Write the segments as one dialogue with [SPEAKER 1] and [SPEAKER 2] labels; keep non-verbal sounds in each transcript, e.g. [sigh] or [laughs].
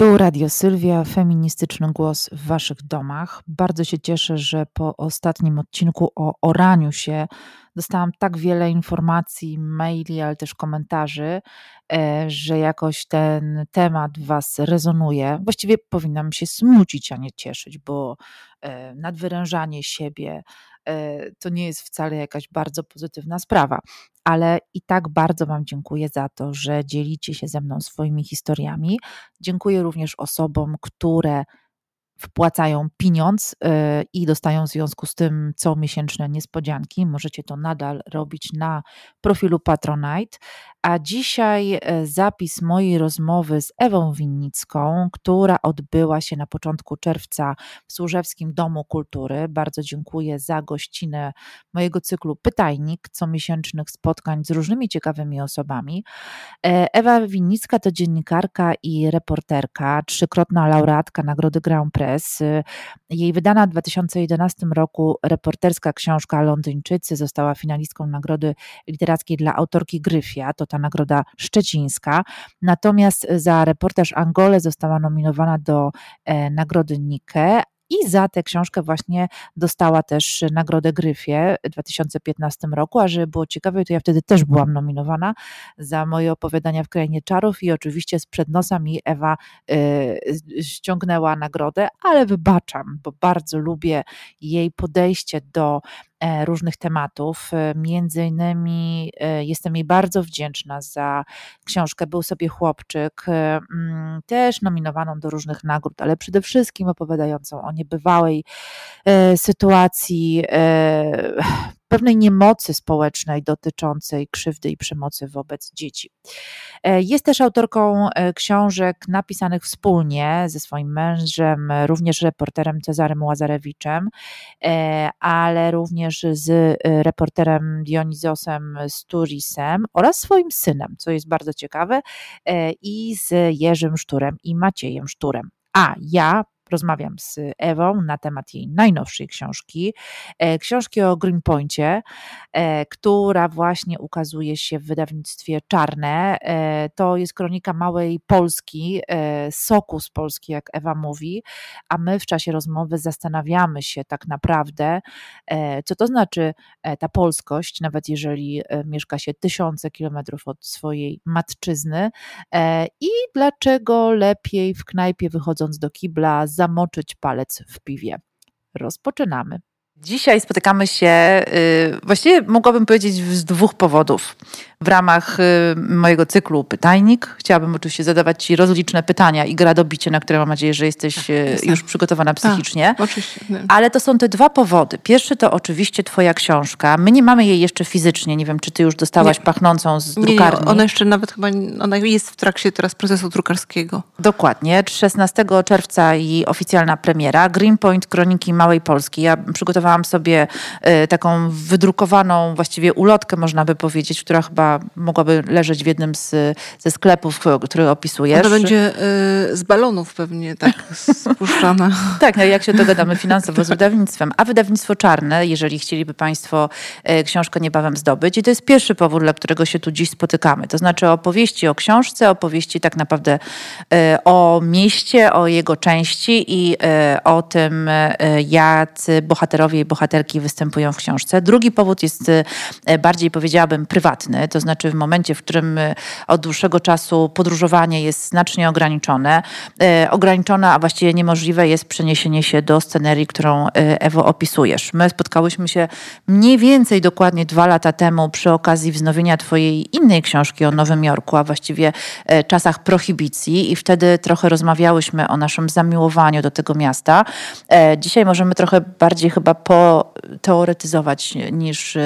[SPEAKER 1] Tu Radio Sylwia, feministyczny głos w Waszych domach. Bardzo się cieszę, że po ostatnim odcinku o oraniu się dostałam tak wiele informacji, maili, ale też komentarzy, e, że jakoś ten temat Was rezonuje. Właściwie powinnam się smucić, a nie cieszyć, bo e, nadwyrężanie siebie e, to nie jest wcale jakaś bardzo pozytywna sprawa. Ale i tak bardzo Wam dziękuję za to, że dzielicie się ze mną swoimi historiami. Dziękuję również osobom, które wpłacają pieniądz y, i dostają w związku z tym co miesięczne niespodzianki. Możecie to nadal robić na profilu Patronite. A dzisiaj e, zapis mojej rozmowy z Ewą Winnicką, która odbyła się na początku czerwca w Służewskim Domu Kultury. Bardzo dziękuję za gościnę mojego cyklu Pytajnik, comiesięcznych spotkań z różnymi ciekawymi osobami. E, Ewa Winnicka to dziennikarka i reporterka, trzykrotna laureatka Nagrody Grand Press. Jej wydana w 2011 roku reporterska książka Londyńczycy została finalistką Nagrody Literackiej dla autorki Gryfia. To ta nagroda szczecińska. Natomiast za reportaż Angole została nominowana do e, nagrody Nike, i za tę książkę właśnie dostała też Nagrodę Gryfie w 2015 roku, a żeby było ciekawe, to ja wtedy też byłam nominowana za moje opowiadania w Krainie Czarów i oczywiście sprzed nosa mi Ewa y, ściągnęła nagrodę, ale wybaczam, bo bardzo lubię jej podejście do E, różnych tematów. E, między innymi e, jestem jej bardzo wdzięczna za książkę Był sobie chłopczyk, mm, też nominowaną do różnych nagród, ale przede wszystkim opowiadającą o niebywałej sytuacji pewnej niemocy społecznej dotyczącej krzywdy i przemocy wobec dzieci. E, jest też autorką e, książek napisanych wspólnie ze swoim mężem, również reporterem Cezarem Łazarewiczem, e, ale również z reporterem Dionizosem Sturisem oraz swoim synem, co jest bardzo ciekawe, i z Jerzym Szturem i Maciejem Szturem. A ja rozmawiam z Ewą na temat jej najnowszej książki, e, książki o Greenpointie, e, która właśnie ukazuje się w wydawnictwie Czarne. E, to jest kronika małej Polski, soku z Polski, jak Ewa mówi, a my w czasie rozmowy zastanawiamy się tak naprawdę, co to znaczy ta polskość, nawet jeżeli mieszka się tysiące kilometrów od swojej matczyzny i dlaczego lepiej w knajpie wychodząc do kibla zamoczyć palec w piwie. Rozpoczynamy. Dzisiaj spotykamy się, y, właściwie mogłabym powiedzieć z dwóch powodów. W ramach y, mojego cyklu Pytajnik chciałabym oczywiście zadawać Ci rozliczne pytania i gra dobicie, na które mam nadzieję, że jesteś tak, y, już przygotowana psychicznie.
[SPEAKER 2] Tak, oczywiście.
[SPEAKER 1] Ale to są te dwa powody. Pierwszy to oczywiście Twoja książka. My nie mamy jej jeszcze fizycznie. Nie wiem, czy Ty już dostałaś nie. pachnącą z drukarni.
[SPEAKER 2] Nie, ona jeszcze nawet chyba, ona jest w trakcie teraz procesu drukarskiego.
[SPEAKER 1] Dokładnie. 16 czerwca i oficjalna premiera. Greenpoint Kroniki Małej Polski. Ja przygotowałam sobie y, taką wydrukowaną właściwie ulotkę, można by powiedzieć, która chyba mogłaby leżeć w jednym z, ze sklepów, który opisujesz.
[SPEAKER 2] To będzie y, z balonów pewnie tak [laughs] spuszczana.
[SPEAKER 1] tak, no jak się dogadamy finansowo z wydawnictwem. A wydawnictwo czarne, jeżeli chcieliby Państwo y, książkę niebawem zdobyć. I to jest pierwszy powód, dla którego się tu dziś spotykamy. To znaczy opowieści o książce, opowieści tak naprawdę o mieście, o jego części i o tym, jacy bohaterowie i bohaterki występują w książce. Drugi powód jest y, bardziej, powiedziałabym, prywatny. To znaczy w momencie, w którym y, od dłuższego czasu podróżowanie jest znacznie ograniczone, y, ograniczone, a właściwie niemożliwe jest przeniesienie się do scenerii, którą Ewo opisujesz. My spotkałyśmy się mniej więcej dokładnie dwa lata temu przy okazji wznowienia twojej innej książki o Nowym Jorku, a właściwie czasach prohibicji i wtedy trochę rozmawiałyśmy o naszym zamiłowaniu do tego miasta. Dzisiaj możemy trochę bardziej chyba poteoretyzować niż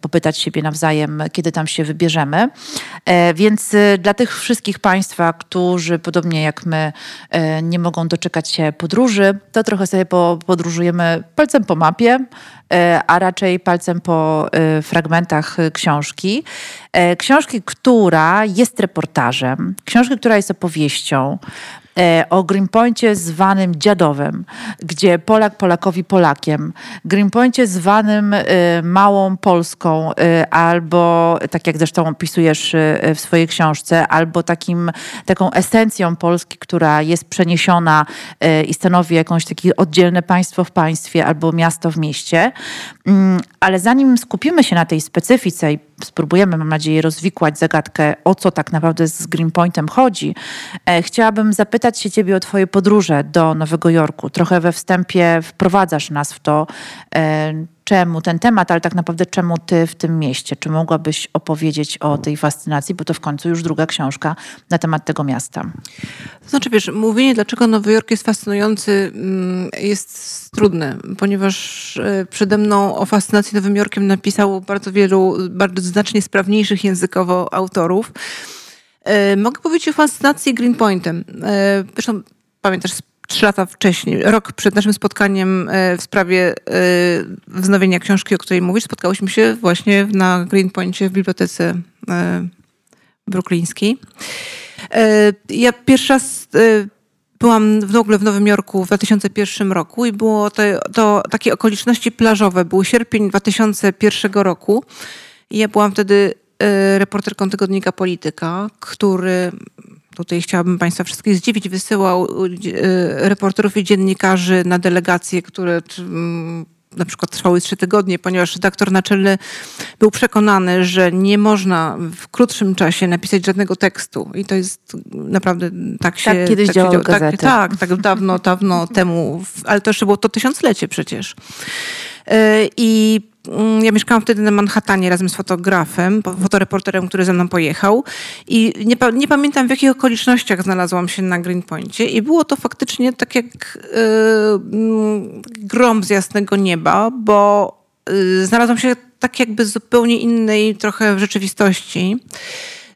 [SPEAKER 1] popytać siebie nawzajem, kiedy tam się wybierzemy. E, więc e, dla tych wszystkich Państwa, którzy podobnie jak my e, nie mogą doczekać się podróży, to trochę sobie podróżujemy palcem po mapie, a raczej palcem po fragmentach książki. Książki, która jest reportażem, książki, która jest opowieścią, e, o Greenpointie zwanym dziadowym, gdzie Polak Polakowi Polakiem, Greenpointie zwanym e, małą Polską, albo tak jak zresztą opisujesz w swojej książce, albo takim, taką esencją Polski, która jest przeniesiona i stanowi jakąś takie oddzielne państwo w państwie albo miasto w mieście. Mm, ale zanim skupimy się na tej specyfice i spróbujemy, mam nadzieję, rozwikłać zagadkę, o co tak naprawdę z Greenpointem chodzi, e, chciałabym zapytać się Ciebie o Twoje podróże do Nowego Jorku. Trochę we wstępie wprowadzasz nas w to, e, czemu ten temat, ale tak naprawdę czemu Ty w tym mieście. Czy mogłabyś opowiedzieć o tej fascynacji, bo to w końcu już druga książka na temat tego miasta.
[SPEAKER 2] Znaczy, wiesz, mówienie, dlaczego Nowy Jork jest fascynujący, mm, jest trudne, ponieważ e, przede mną o fascynacji Nowym Jorkiem napisało bardzo wielu, bardzo znacznie sprawniejszych językowo autorów. E, mogę powiedzieć o fascynacji Greenpointem. E, zresztą pamiętasz, trzy lata wcześniej, rok przed naszym spotkaniem w sprawie wznowienia książki, o której mówisz, spotkałyśmy się właśnie na Greenpointie w bibliotece bruklińskiej. Ja pierwszy raz byłam w ogóle w Nowym Jorku w 2001 roku i było to, to takie okoliczności plażowe. Był sierpień 2001 roku i ja byłam wtedy e, reporterką tygodnika Polityka, który tutaj chciałabym Państwa wszystkich zdziwić, wysyłał e, reporterów i dziennikarzy na delegacje, które na przykład trwały trzy tygodnie, ponieważ redaktor naczelny był przekonany, że nie można w krótszym czasie napisać żadnego tekstu. I to jest naprawdę tak się...
[SPEAKER 1] Tak kiedyś tak działały
[SPEAKER 2] się, tak, tak, tak dawno, [laughs] dawno temu, ale to jeszcze było to tysiąclecie przecież. E, I Mm, ja mieszkałam wtedy na Manhattanie razem z fotografem, fotoreporterem, który ze mną pojechał i nie, nie, pamiętam w jakich okolicznościach znalazłam się na Greenpointie i było to faktycznie tak jak yy, grom z jasnego nieba, bo yy, znalazłam się tak jakby z zupełnie innej trochę rzeczywistości.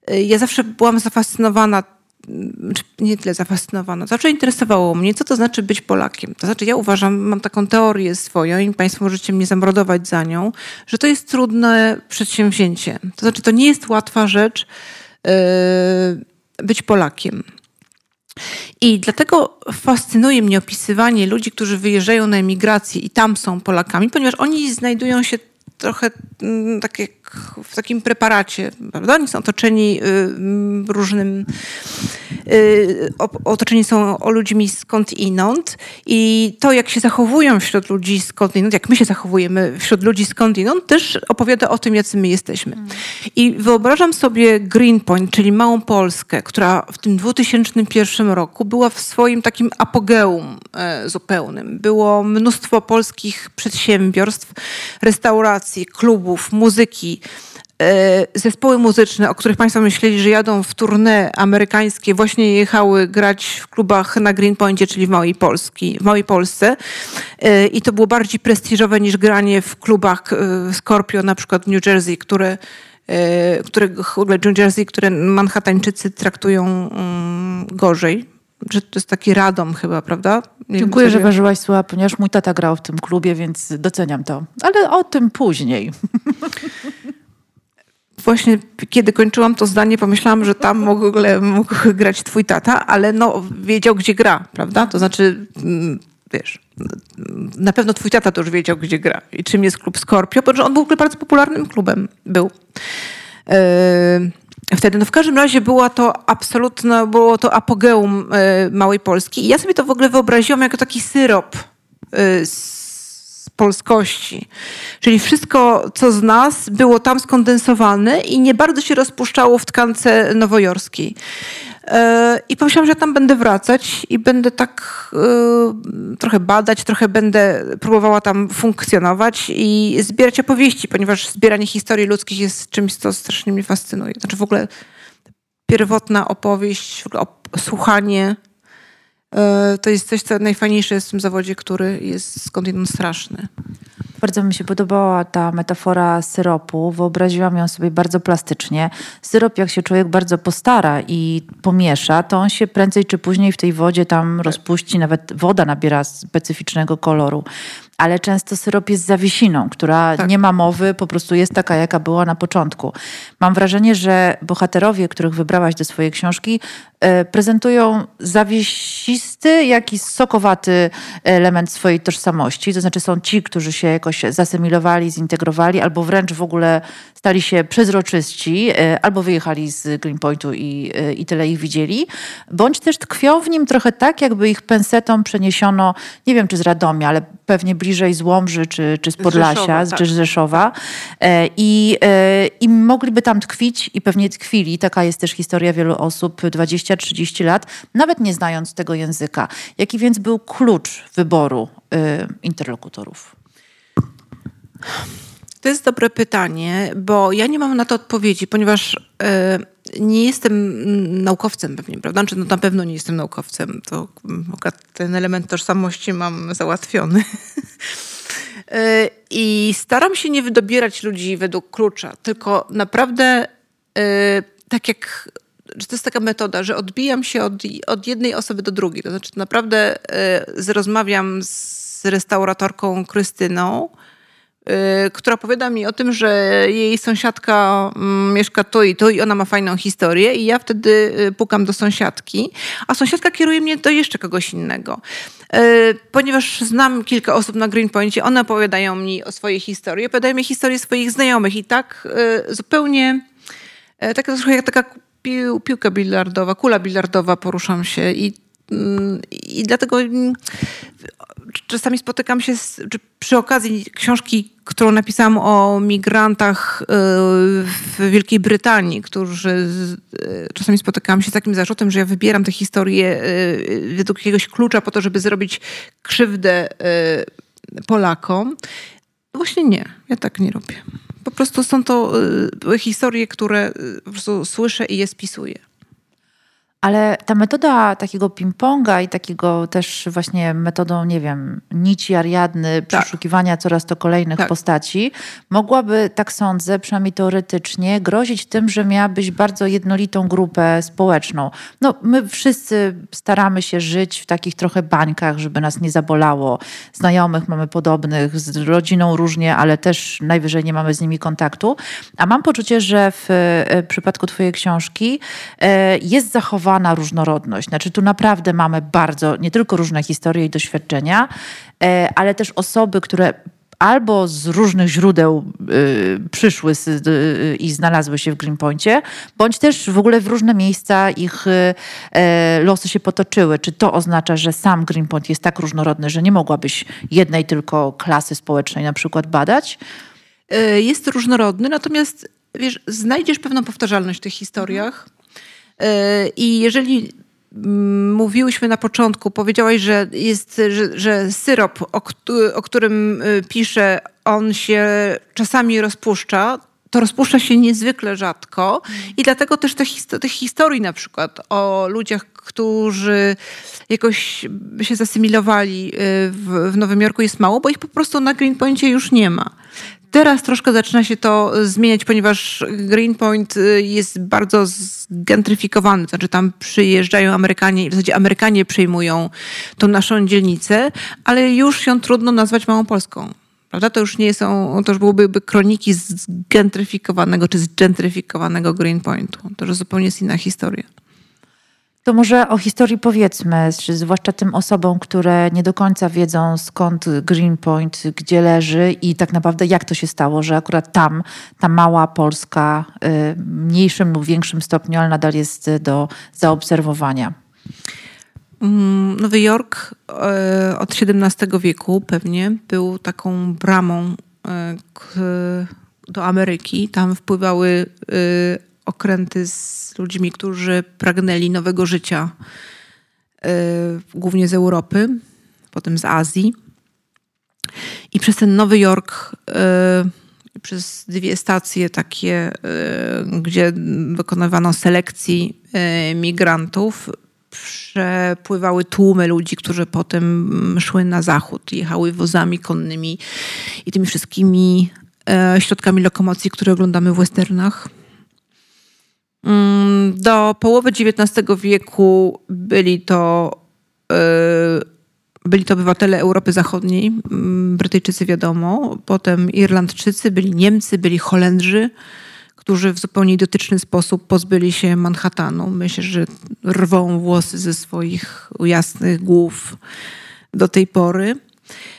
[SPEAKER 2] Yy, ja zawsze byłam zafascynowana nie tyle zafascynowana. Zawsze interesowało mnie, co to znaczy być Polakiem. To znaczy, ja uważam, mam taką teorię swoją i Państwo możecie mnie zamordować za nią, że to jest trudne przedsięwzięcie. To znaczy, to nie jest łatwa rzecz yy, być Polakiem. I dlatego fascynuje mnie opisywanie ludzi, którzy wyjeżdżają na emigrację i tam są Polakami, ponieważ oni znajdują się trochę mm, tak jak w takim preparacie, prawda? Oni są otoczeni y, różnym, y, otoczeni są o ludźmi skądinąd i to, jak się zachowują wśród ludzi skądinąd, jak my się zachowujemy wśród ludzi skądinąd, też opowiada o tym, jacy my jesteśmy. Mm. I wyobrażam sobie Greenpoint, czyli Małą Polskę, która w tym 2001 roku była w swoim takim apogeum e, zupełnym. Było mnóstwo polskich przedsiębiorstw, restauracji, klubów, muzyki, E, zespoły muzyczne, o których Państwo myśleli, że jadą w tournée amerykańskie, właśnie jechały grać w klubach na Greenpointie, czyli w Małej, Polski, w Małej Polsce. E, I to było bardziej prestiżowe niż granie w klubach e, Scorpio, na przykład w New Jersey, które, które, New Jersey, które Manhattańczycy traktują mm, gorzej że to jest taki radom chyba, prawda?
[SPEAKER 1] Nie Dziękuję, wiem, że ważyłaś słowa, ponieważ mój tata grał w tym klubie, więc doceniam to. Ale o tym później.
[SPEAKER 2] Właśnie kiedy kończyłam to zdanie, pomyślałam, że tam ogóle mógł grać twój tata, ale no wiedział, gdzie gra, prawda? To znaczy, mm, wiesz, na pewno twój tata już wiedział, gdzie gra i czym jest klub Scorpio, bo on był w ogóle bardzo popularnym klubem. Był. Yy wtedy. No w każdym razie była to absolutne, było to apogeum y, Małej Polski. I ja sobie to w ogóle wyobraziłam jako taki syrop y, z polskości. Czyli wszystko, co z nas, było tam skondensowane i nie bardzo się rozpuszczało w tkance nowojorskiej. I pomyślałam, że tam będę wracać i będę tak y, trochę badać, trochę będę próbowała tam funkcjonować i zbierać opowieści, ponieważ zbieranie historii ludzkich jest czymś, co strasznie mnie fascynuje. Znaczy w ogóle pierwotna opowieść, w ogóle słuchanie to jest coś, co najfajniejsze jest w tym zawodzie, który jest skądinąd straszny.
[SPEAKER 1] Bardzo mi się podobała ta metafora syropu. Wyobraziłam ją sobie bardzo plastycznie. Syrop, jak się człowiek bardzo postara i pomiesza, to on się prędzej czy później w tej wodzie tam rozpuści. Nawet woda nabiera specyficznego koloru. ale często syrop jest zawiesiną, która tak. nie ma mowy, po prostu jest taka, jaka była na początku. Mam wrażenie, że bohaterowie, których wybrałaś do swojej książki, e, prezentują zawiesisty, jak i sokowaty element swojej tożsamości. To znaczy są ci, którzy się jakoś zasymilowali, zintegrowali, albo wręcz w ogóle stali się przezroczyści, e, albo wyjechali z Greenpointu i, e, i tyle ich widzieli, bądź też tkwią w nim trochę tak, jakby ich pensetą przeniesiono, nie wiem czy z Radomia, ale pewnie bliżej z Łomży czy, czy z Podlasia, Rzeszowa, tak. czy z Rzeszowa. E, I, I mogliby tam tkwić i pewnie tkwili. Taka jest też historia wielu osób, 20-30 lat, nawet nie znając tego języka. Jaki więc był klucz wyboru interlokutorów?
[SPEAKER 2] To jest dobre pytanie, bo ja nie mam na to odpowiedzi, ponieważ e, nie jestem naukowcem pewnie, prawda? Znaczy, no na pewno nie jestem naukowcem. To ten element tożsamości mam załatwiony. E, [laughs] I staram się nie wydobierać ludzi według klucza, tylko naprawdę e, tak jak że to jest taka metoda, że odbijam się od, od jednej osoby do drugiej. To znaczy naprawdę rozmawiam z restauratorką Krystyną, Y, która opowiada mi o tym, że jej sąsiadka mm, mieszka tu i tu i ona ma fajną historię i ja wtedy y, pukam do sąsiadki, a sąsiadka kieruje mnie do jeszcze kogoś innego. Y, ponieważ znam kilka osób na Greenpointie, one opowiadają mi o swojej historii, opowiadają mi historię swoich znajomych i tak zupełnie, tak trochę jak taka pił, piłka bilardowa, kula bilardowa poruszam się i mm, i dlatego mm, czasami spotykam się z, przy okazji książki, którą napisałam o migrantach y, w Wielkiej Brytanii, którzy y, czasami spotykałam się z takim zarzutem, że ja wybieram te historie y, według jakiegoś klucza po to, żeby zrobić krzywdę Polakom. Właśnie nie, ja tak nie robię. Po prostu są to historie, które po prostu słyszę i je spisuję.
[SPEAKER 1] Ale ta metoda takiego ping-ponga i takiego też właśnie metodą, nie wiem, nici Ariadny, tak. przeszukiwania coraz to kolejnych tak. postaci, mogłaby, tak sądzę, przynajmniej teoretycznie, grozić tym, że miałabyś bardzo jednolitą grupę społeczną. No, my wszyscy staramy się żyć w takich trochę bańkach, żeby nas nie zabolało. Znajomych mamy podobnych, z rodziną różnie, ale też najwyżej nie mamy z nimi kontaktu. A mam poczucie, że w, w przypadku twojej książki e, jest zachowanie zachowana różnorodność. Znaczy tu naprawdę mamy bardzo, nie tylko różne historie i doświadczenia, e, ale też osoby, które albo z różnych źródeł y, przyszły y, i znalazły się w Greenpointie, bądź też w ogóle w różne miejsca ich y, losy się potoczyły. Czy to oznacza, że sam Greenpoint jest tak różnorodny, że nie mogłabyś jednej tylko klasy społecznej na przykład badać?
[SPEAKER 2] Jest różnorodny, natomiast wiesz, znajdziesz pewną powtarzalność w tych historiach. I jeżeli mm, mówiłyśmy na początku, powiedziałaś, że jest, że, że syrop, o, o którym y, piszę, on się czasami rozpuszcza, to rozpuszcza się niezwykle rzadko i dlatego też tych, tych historii na przykład o ludziach, którzy jakoś się zasymilowali y, w, w Nowym Jorku jest mało, bo ich po prostu na Greenpointie już nie ma. Teraz troszkę zaczyna się to zmieniać, ponieważ Greenpoint y, jest bardzo zgentryfikowany. To znaczy tam przyjeżdżają Amerykanie i w zasadzie Amerykanie przejmują tą naszą dzielnicę, ale już ją trudno nazwać małą Polską. Prawda? To już nie są, to już byłyby kroniki zgentryfikowanego czy zgentryfikowanego Greenpointu. To już zupełnie jest inna historia.
[SPEAKER 1] To może o historii powiedzmy, zwłaszcza tym osobom, które nie do końca wiedzą skąd Greenpoint, gdzie leży i tak naprawdę jak to się stało, że akurat tam ta mała Polska y, w mniejszym lub większym stopniu, ale nadal jest do zaobserwowania.
[SPEAKER 2] Mm, Nowy Jork y, od XVII wieku pewnie był taką bramą y, do Ameryki. Tam wpływały okręty z ludźmi, którzy pragnęli nowego życia, yy, głównie z Europy, potem z Azji. I przez ten Nowy Jork, yy, przez dwie stacje takie, yy, gdzie wykonywano selekcji migrantów, przepływały tłumy ludzi, którzy potem szły na zachód, jechały wozami konnymi i tymi wszystkimi środkami lokomocji, które oglądamy w westernach. Mm, do połowy XIX wieku byli to y, byli to obywatele Europy Zachodniej, mm, Brytyjczycy wiadomo, potem Irlandczycy, byli Niemcy, byli Holendrzy, którzy w zupełnie idiotyczny sposób pozbyli się Manhattanu. Myślę, że rwą włosy ze swoich jasnych głów do tej pory.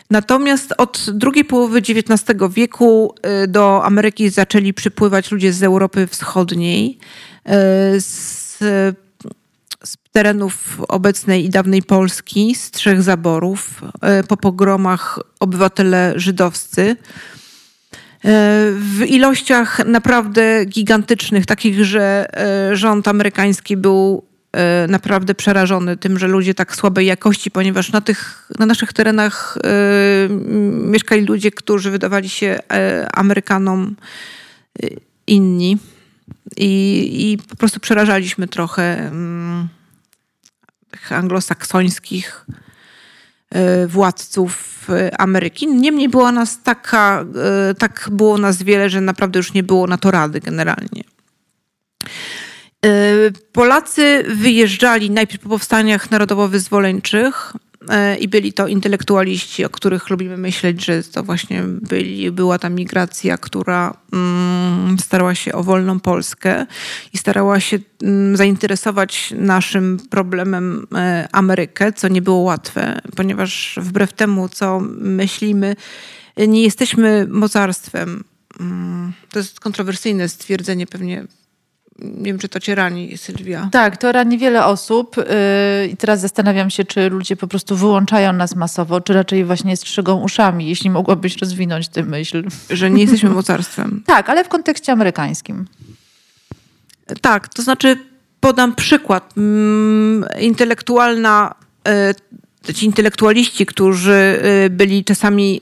[SPEAKER 2] Natomiast od drugiej połowy XIX wieku y, do Ameryki zaczęli przypływać ludzie z Europy Wschodniej, z, z terenów obecnej i dawnej Polski, z trzech zaborów. Y, po pogromach obywatele żydowscy w ilościach naprawdę gigantycznych, takich, że rząd amerykański był E, naprawdę przerażony tym, że ludzie tak słabej jakości, ponieważ na, tych, na naszych terenach mieszkali ludzie, którzy wydawali się Amerykanom inni. I, I po prostu przerażaliśmy trochę tych anglosaksońskich władców Ameryki. Niemniej było nas taka, tak było nas wiele, że naprawdę już nie było na to rady generalnie. Y, Polacy wyjeżdżali najpierw po powstaniach narodowo-wyzwoleńczych y, i byli to intelektualiści, o których lubimy myśleć, że to właśnie byli, była ta migracja, która mm, starała się o wolną Polskę i starała się mm, zainteresować naszym problemem y, Amerykę, co nie było łatwe, ponieważ wbrew temu, co myślimy, nie jesteśmy mocarstwem. Mm, to jest kontrowersyjne stwierdzenie, pewnie nie wiem, czy to cię rani, Sylwia.
[SPEAKER 1] Tak, to rani wiele osób yy, i teraz zastanawiam się, czy ludzie po prostu wyłączają nas masowo, czy raczej właśnie strzygą uszami, jeśli mogłabyś rozwinąć tę myśl.
[SPEAKER 2] Że nie jesteśmy [laughs] mocarstwem.
[SPEAKER 1] tak, ale w kontekście amerykańskim.
[SPEAKER 2] Tak, to znaczy podam przykład. Mm, intelektualna, yy, ci intelektualiści, którzy yy, byli czasami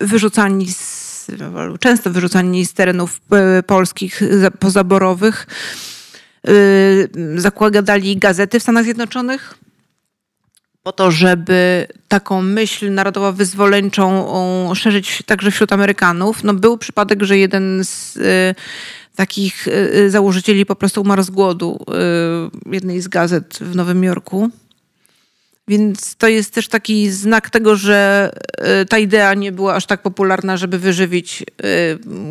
[SPEAKER 2] wyrzucani z często wyrzucani z terenów e, polskich pozaborowych, e, zakładali gazety w Stanach Zjednoczonych po to, żeby taką myśl narodowo-wyzwoleńczą szerzyć także wśród Amerykanów. No był przypadek, że jeden z e, takich założycieli po prostu umarł z głodu jednej z gazet w Nowym Jorku. Więc to jest też taki znak tego, że e, ta idea nie była aż tak popularna, żeby wyżywić e,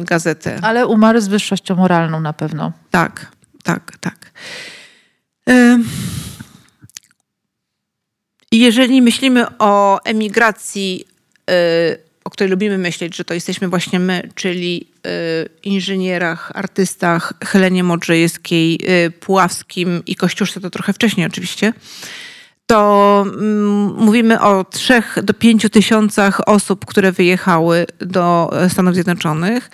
[SPEAKER 2] gazetę.
[SPEAKER 1] Ale umarł z wyższością moralną na pewno.
[SPEAKER 2] Tak, tak, tak. E, jeżeli myślimy o emigracji, o której lubimy myśleć, że to jesteśmy właśnie my, czyli inżynierach, artystach, Helenie Modrzejewskiej, Puławskim i Kościuszce, to trochę wcześniej oczywiście, to mm, mówimy o 3 do 5 tysiącach osób, które wyjechały do Stanów Zjednoczonych.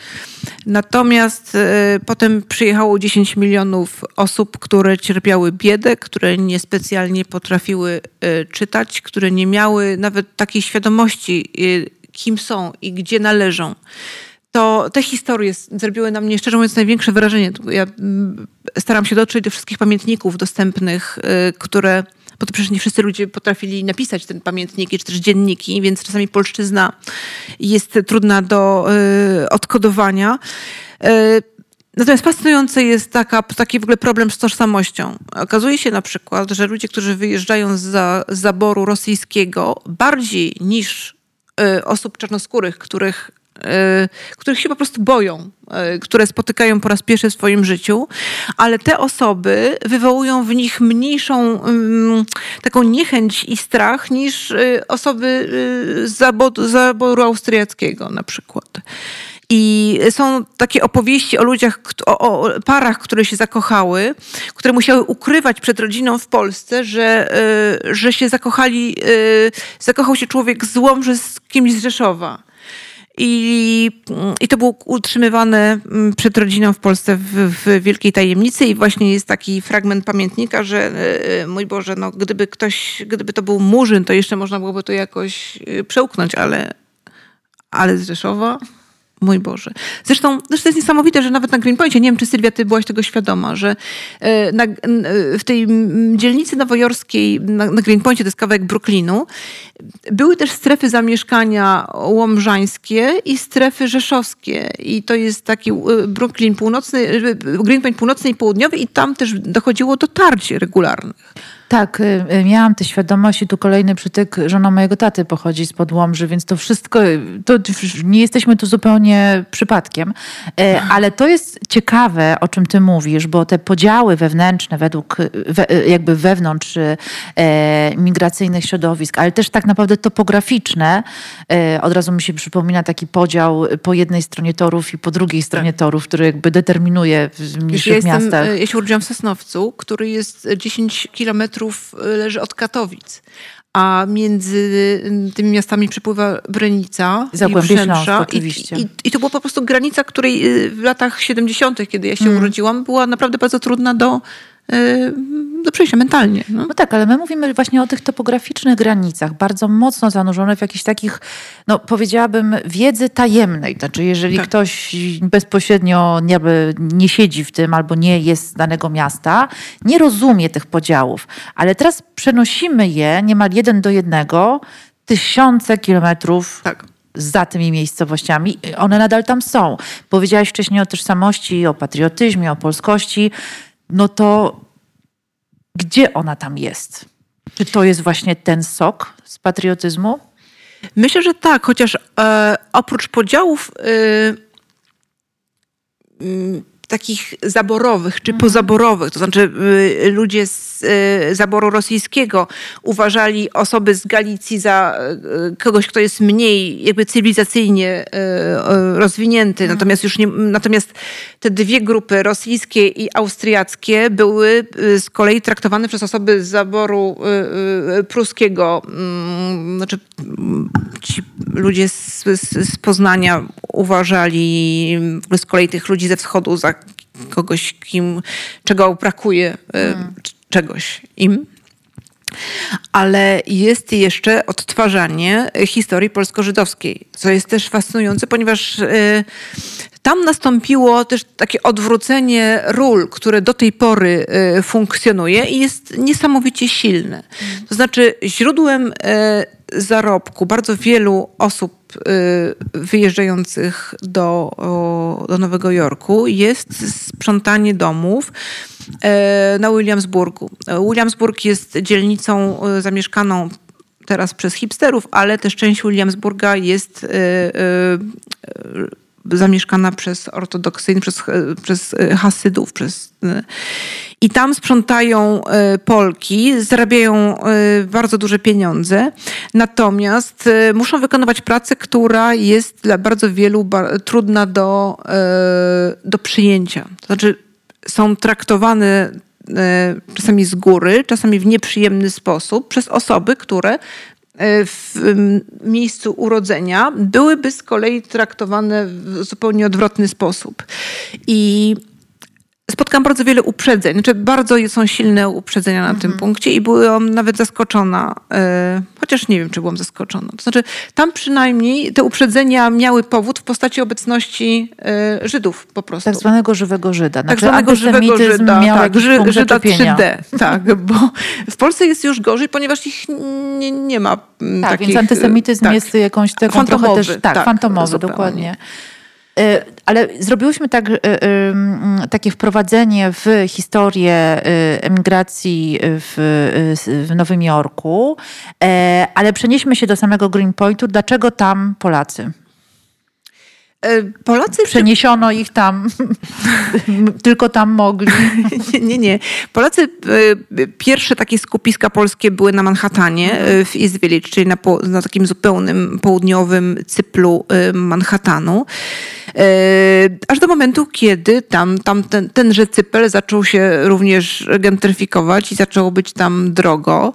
[SPEAKER 2] Natomiast y, potem przyjechało 10 milionów osób, które cierpiały biedę, które niespecjalnie potrafiły y, czytać, które nie miały nawet takiej świadomości, kim są i gdzie należą to te historie zrobiły na mnie, szczerze mówiąc, największe wrażenie. Ja mm, staram się dotrzeć do wszystkich pamiętników dostępnych, które bo to przecież nie wszyscy ludzie potrafili napisać ten pamiętniki czy też dzienniki, więc czasami polszczyzna jest trudna do y, odkodowania. Y, Natomiast fascynujący jest taka, taki w ogóle problem z tożsamością. Okazuje się na przykład, że ludzie, którzy wyjeżdżają z, za, zaboru rosyjskiego, bardziej niż y, osób czarnoskórych, których których się po prostu boją, y, które spotykają po raz pierwszy w swoim życiu, ale te osoby wywołują w nich mniejszą taką niechęć i strach niż y, osoby z zaboru, zaboru austriackiego na przykład. I są takie opowieści o ludziach, o, o, parach, które się zakochały, które musiały ukrywać przed rodziną w Polsce, że, że się zakochali, zakochał się człowiek z Łomży z kimś z Rzeszowa. I, I to było utrzymywane mm, przed rodziną w Polsce w, w, wielkiej tajemnicy. I właśnie jest taki fragment pamiętnika, że e, e, mój Boże, no gdyby ktoś, gdyby to był Murzyn, to jeszcze można byłoby to jakoś e, przełknąć, ale, ale z Rzeszowa Mój Boże. Zresztą, zresztą jest niesamowite, że nawet na Greenpointie, nie wiem czy Sylwia, ty byłaś tego świadoma, że e, na, w tej dzielnicy nowojorskiej, na, na Greenpointie, to jest kawałek Brooklynu, były też strefy zamieszkania łomżańskie i strefy rzeszowskie. I to jest taki e, Brooklyn północny, e, Greenpoint północny i południowy i tam też dochodziło do tarć regularnych.
[SPEAKER 1] Tak, y, y, miałam tę świadomość i tu kolejny przytyk, żona mojego taty pochodzi z Podłomży, więc to wszystko, to nie jesteśmy tu zupełnie przypadkiem, ale to jest ciekawe, o czym ty mówisz, bo te podziały wewnętrzne według, jakby wewnątrz e, migracyjnych środowisk, ale też tak naprawdę topograficzne, od razu mi się przypomina taki podział po jednej stronie torów i po drugiej stronie tak. torów, który jakby determinuje w mniejszych ja miastach.
[SPEAKER 2] ja się urodziłam w Sosnowcu, który jest 10 kilometrów kilometrów y, leży od Katowic a między y, tymi miastami przepływa Brenica
[SPEAKER 1] Zagłębie Śląsk, oczywiście.
[SPEAKER 2] I, i, I, to była po prostu granica, której y, w latach 70., kiedy ja się mm. urodziłam, była naprawdę bardzo trudna do do przejścia mentalnie.
[SPEAKER 1] No. no. tak, ale my mówimy właśnie o tych topograficznych granicach, bardzo mocno zanurzone w jakichś takich, no powiedziałabym, wiedzy tajemnej. Znaczy, jeżeli tak. ktoś bezpośrednio nie, nie siedzi w tym albo nie jest z danego miasta, nie rozumie tych podziałów. Ale teraz przenosimy je niemal jeden do jednego, tysiące kilometrów tak za tymi miejscowościami, one nadal tam są. Powiedziałaś wcześniej o tożsamości, o patriotyzmie, o polskości no to gdzie ona tam jest? Czy to jest właśnie ten sok z patriotyzmu?
[SPEAKER 2] Myślę, że tak, chociaż e, oprócz podziałów e, takich zaborowych czy mhm. pozaborowych, to znaczy y, ludzie z y, zaboru rosyjskiego uważali osoby z Galicji za y, kogoś, kto jest mniej jakby cywilizacyjnie rozwinięty. Mhm. Natomiast już nie, natomiast te dwie grupy, rosyjskie i austriackie, były z kolei traktowane przez osoby z zaboru pruskiego. Mm, znaczy ci ludzie z, z, z Poznania uważali z kolei tych ludzi ze wschodu za kogoś, kim, czego brakuje, hmm. czegoś im. Ale jest jeszcze odtwarzanie historii polsko-żydowskiej, co jest też fascynujące, ponieważ e, tam nastąpiło też takie odwrócenie ról, które do tej pory e, funkcjonuje i jest niesamowicie silne. To znaczy źródłem zarobku bardzo wielu osób Y, wyjeżdżających do, do Nowego Jorku jest sprzątanie domów e, na Williamsburgu. Williamsburg jest dzielnicą e, zamieszkaną teraz przez hipsterów, ale też część Williamsburga jest e, zamieszkana przez ortodoksyjnych, przez, przez hasydów. Przez, I tam sprzątają e, Polki, zarabiają e, bardzo duże pieniądze, natomiast e, muszą wykonywać pracę, która jest dla bardzo wielu trudna do, do przyjęcia. To znaczy są traktowane czasami z góry, czasami w nieprzyjemny sposób przez osoby, które E, w miejscu urodzenia byłyby z kolei traktowane w zupełnie odwrotny sposób. I spotkałam bardzo wiele uprzedzeń, znaczy bardzo są silne uprzedzenia na mhm. tym punkcie i byłam nawet zaskoczona, e, chociaż nie wiem, czy byłam zaskoczona. To znaczy, tam przynajmniej te uprzedzenia miały powód w postaci obecności e, Żydów po prostu.
[SPEAKER 1] Tak zwanego żywego Żyda.
[SPEAKER 2] Znaczy, tak zwanego żywego Żyda, miał tak, Ży, Żyda 3D. Tak, bo w Polsce jest już gorzej, ponieważ ich nie, nie ma
[SPEAKER 1] tak,
[SPEAKER 2] takich...
[SPEAKER 1] więc antysemityzm tak, jest jakąś taką fantomowy, trochę też... Tak, tak fantomowy, dokładnie. E, ale zrobiłyśmy tak, e, takie wprowadzenie w historię e, emigracji w, w Nowym Jorku, ale przenieśmy się do samego Greenpointu. Dlaczego tam Polacy?
[SPEAKER 2] E, Polacy...
[SPEAKER 1] Przeniesiono ich tam, [laughs] tylko tam mogli.
[SPEAKER 2] nie, nie, nie. Polacy, e, pierwsze takie skupiska polskie były na Manhattanie, e, w East Village, czyli na, na takim zupełnym południowym cyplu Manhattanu. Aż do momentu, kiedy tam, tam ten, tenże cypel zaczął się również gentryfikować i zaczęło być tam drogo.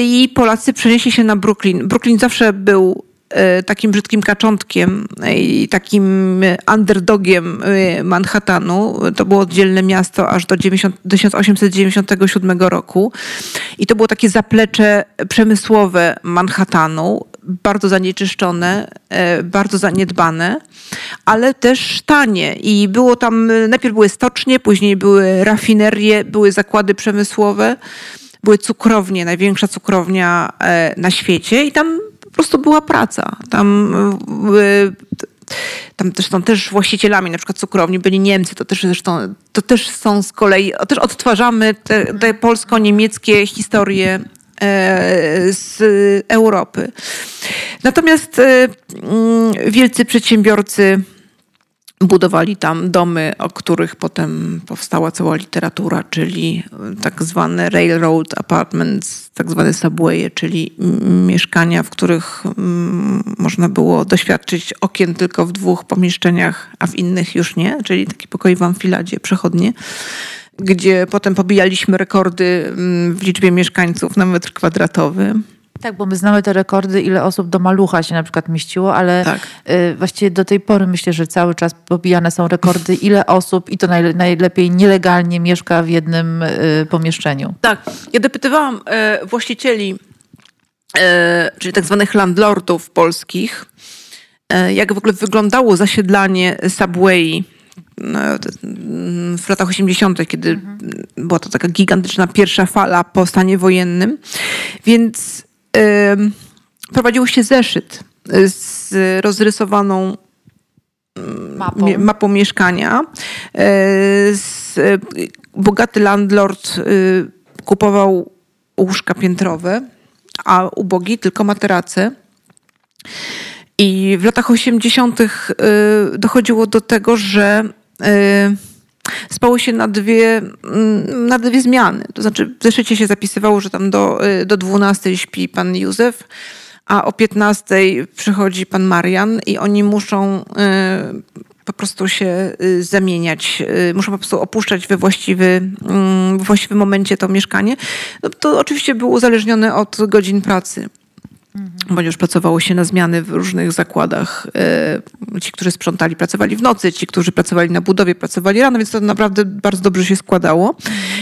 [SPEAKER 2] I Polacy przenieśli się na Brooklyn. Brooklyn zawsze był takim brzydkim kaczątkiem i takim underdogiem e, Manhattanu. To było oddzielne miasto aż do 1897 roku. I to było takie zaplecze przemysłowe Manhattanu, bardzo zanieczyszczone, e, bardzo zaniedbane, ale też tanie. I było tam, najpierw były stocznie, później były rafinerie, były zakłady przemysłowe, były cukrownie, największa cukrownia na świecie i tam po prostu była praca. Tam tam też są też właścicielami na przykład cukrowni byli Niemcy, to też zresztą, to też są z kolei, też odtwarzamy te, te polsko-niemieckie historie E, z Europy. Natomiast e, mm, wielcy przedsiębiorcy budowali tam domy, o których potem powstała cała literatura, czyli tak zwane railroad apartments, tak zwane subwaye, czyli mieszkania, w których można było doświadczyć okien tylko w dwóch pomieszczeniach, a w innych już nie, czyli taki pokoi w amfiladzie, przechodnie gdzie potem pobijaliśmy rekordy w liczbie mieszkańców na metr kwadratowy.
[SPEAKER 1] Tak, bo my znamy te rekordy, ile osób do malucha się na przykład mieściło, ale tak. Y, właściwie do tej pory myślę, że cały czas pobijane są rekordy, [laughs] ile osób i to najlepiej nielegalnie mieszka w jednym y, pomieszczeniu.
[SPEAKER 2] Tak, ja dopytywałam e, właścicieli, czyli tak zwanych landlordów polskich, jak w ogóle wyglądało zasiedlanie Subway w latach 80., kiedy mhm. była to taka gigantyczna pierwsza fala po stanie wojennym. Więc y, prowadziło się zeszyt z rozrysowaną mapą, mapą mieszkania. E, z, bogaty landlord y, kupował łóżka piętrowe, a ubogi tylko materace. I w latach 80. Y, dochodziło do tego, że y, spało się na dwie, mm, na dwie zmiany. To znaczy w zeszycie się zapisywało, że tam do, y, do 12 śpi pan Józef, a o 15 przychodzi pan Marian i oni muszą po prostu się zamieniać, muszą po prostu opuszczać we właściwy, mm, w właściwym momencie to mieszkanie. No, to oczywiście było uzależnione od godzin pracy. Mhm. Ponieważ pracowało się na zmiany w różnych zakładach. E, ci, którzy sprzątali, pracowali w nocy, ci, którzy pracowali na budowie, pracowali rano, więc to naprawdę bardzo dobrze się składało.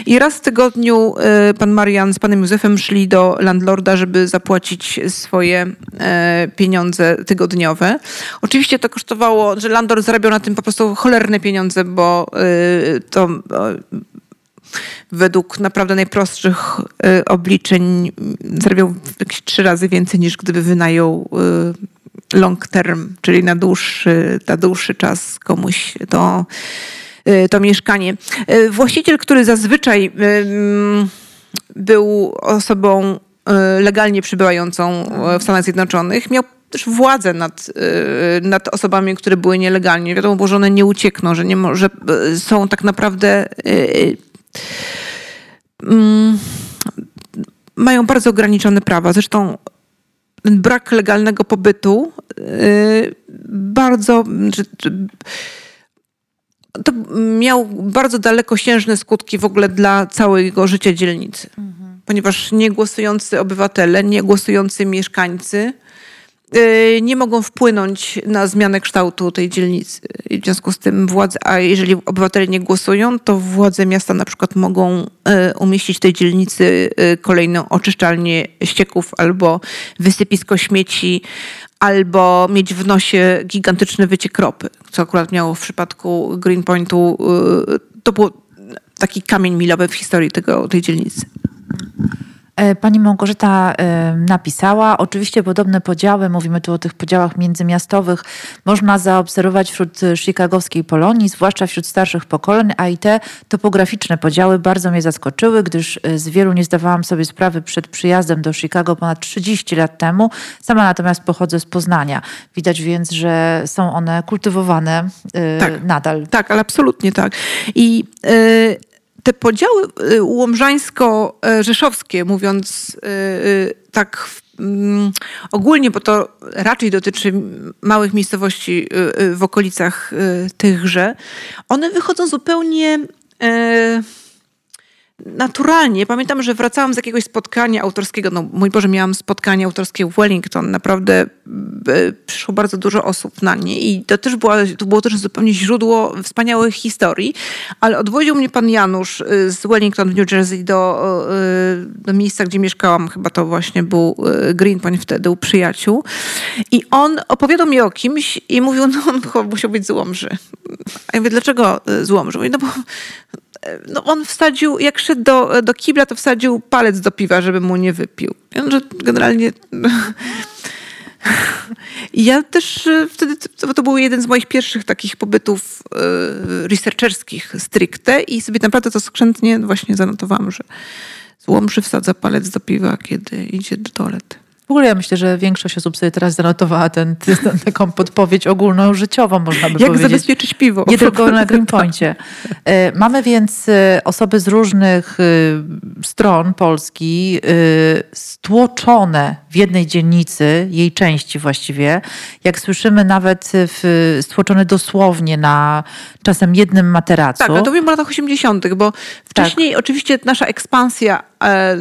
[SPEAKER 2] I raz w tygodniu e, pan Marian z panem Józefem szli do landlorda, żeby zapłacić swoje e, pieniądze tygodniowe. Oczywiście to kosztowało, że landlord zarabiał na tym po prostu cholerne pieniądze, bo to według naprawdę najprostszych y, obliczeń zarabiał jakieś trzy razy więcej niż gdyby wynajął y, long term, czyli na dłuższy, na dłuższy czas komuś to, y, to mieszkanie. Właściciel, który zazwyczaj był osobą legalnie przybywającą w Stanach Zjednoczonych, miał też władzę nad, nad osobami, które były nielegalnie. Wiadomo było, że one nie uciekną, że, nie, że są tak naprawdę Mm, mają bardzo ograniczone prawa. Zresztą brak legalnego pobytu y, bardzo. To miał bardzo dalekosiężne skutki w ogóle dla całego życia dzielnicy. Mhm. Ponieważ niegłosujący obywatele, niegłosujący mieszkańcy nie mogą wpłynąć na zmianę kształtu tej dzielnicy. W związku z tym władze, a jeżeli obywatele nie głosują, to władze miasta na przykład mogą y, umieścić w tej dzielnicy y, kolejną oczyszczalnię ścieków albo wysypisko śmieci, albo mieć w nosie gigantyczny wyciek ropy, co akurat miało w przypadku Greenpointu. To był taki kamień milowy w historii tego, tej dzielnicy.
[SPEAKER 1] E, pani Małgorzata e, napisała, oczywiście podobne podziały, mówimy tu o tych podziałach międzymiastowych, można zaobserwować wśród chicagowskiej Polonii, zwłaszcza wśród starszych pokoleń, a i te topograficzne podziały bardzo mnie zaskoczyły, gdyż e, z wielu nie zdawałam sobie sprawy przed przyjazdem do Chicago ponad 30 lat temu. Sama natomiast pochodzę z Poznania. Widać więc, że są one kultywowane tak, nadal.
[SPEAKER 2] Tak, ale absolutnie tak. I te podziały y, łomżańsko-rzeszowskie, mówiąc y, y, tak mm, ogólnie, bo to raczej dotyczy małych miejscowości w okolicach tychże, one wychodzą zupełnie naturalnie. Pamiętam, że wracałam z jakiegoś spotkania autorskiego. No, mój Boże, miałam spotkanie autorskie w Wellington. Naprawdę e, przyszło bardzo dużo osób na nie i to też była, to było też zupełnie źródło wspaniałych historii. Ale odwoził mnie pan Janusz e, z Wellington w New Jersey do, e, do miejsca, gdzie mieszkałam. Chyba to właśnie był Greenpoint wtedy u przyjaciół. I on opowiadał mi o kimś i mówił, no on [laughs] musiał być z Łomży. A ja mówię, dlaczego z Łomży? Mówi, no bo no on wsadził, jak szedł do, do kibla, to wsadził palec do piwa, żeby mu nie wypił. On, że generalnie [laughs] Ja też e, wtedy, to był jeden z moich pierwszych takich pobytów e, researcherskich stricte i sobie naprawdę to skrzętnie właśnie zanotowałam, że złomszy wsadza palec do piwa, kiedy idzie do toalety.
[SPEAKER 1] W ogóle ja myślę, że większość osób sobie teraz zanotowała ten, [laughs] ten, taką podpowiedź ogólną, życiową, można by
[SPEAKER 2] Jak
[SPEAKER 1] powiedzieć.
[SPEAKER 2] Jak zabezpieczyć piwo.
[SPEAKER 1] Nie tylko [laughs] na Greenpointie. E, mamy więc e, osoby z różnych e, stron Polski stłoczone w jednej dzielnicy, jej części właściwie. Jak słyszymy nawet w, stłoczone dosłownie na czasem jednym materacu.
[SPEAKER 2] Tak, to mówimy o latach 80., bo wcześniej tak. oczywiście nasza ekspansja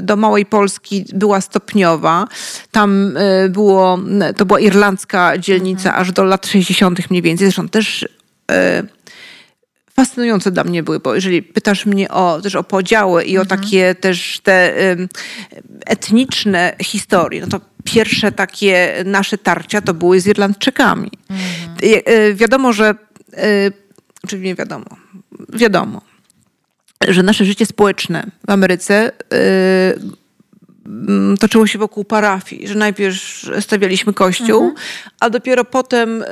[SPEAKER 2] do Małej Polski była stopniowa. Tam było, to była irlandzka dzielnica mhm. aż do lat 60. mniej więcej. Zresztą też fascynujące dla mnie były, bo jeżeli pytasz mnie o, też o podziały i mhm. o takie też te etniczne historie, no to pierwsze takie nasze tarcia to były z Irlandczykami. Mhm. E, wiadomo, że, czy nie wiadomo, wiadomo, że nasze życie społeczne w Ameryce toczyło się wokół parafii, że najpierw stawialiśmy kościół, mhm. a dopiero potem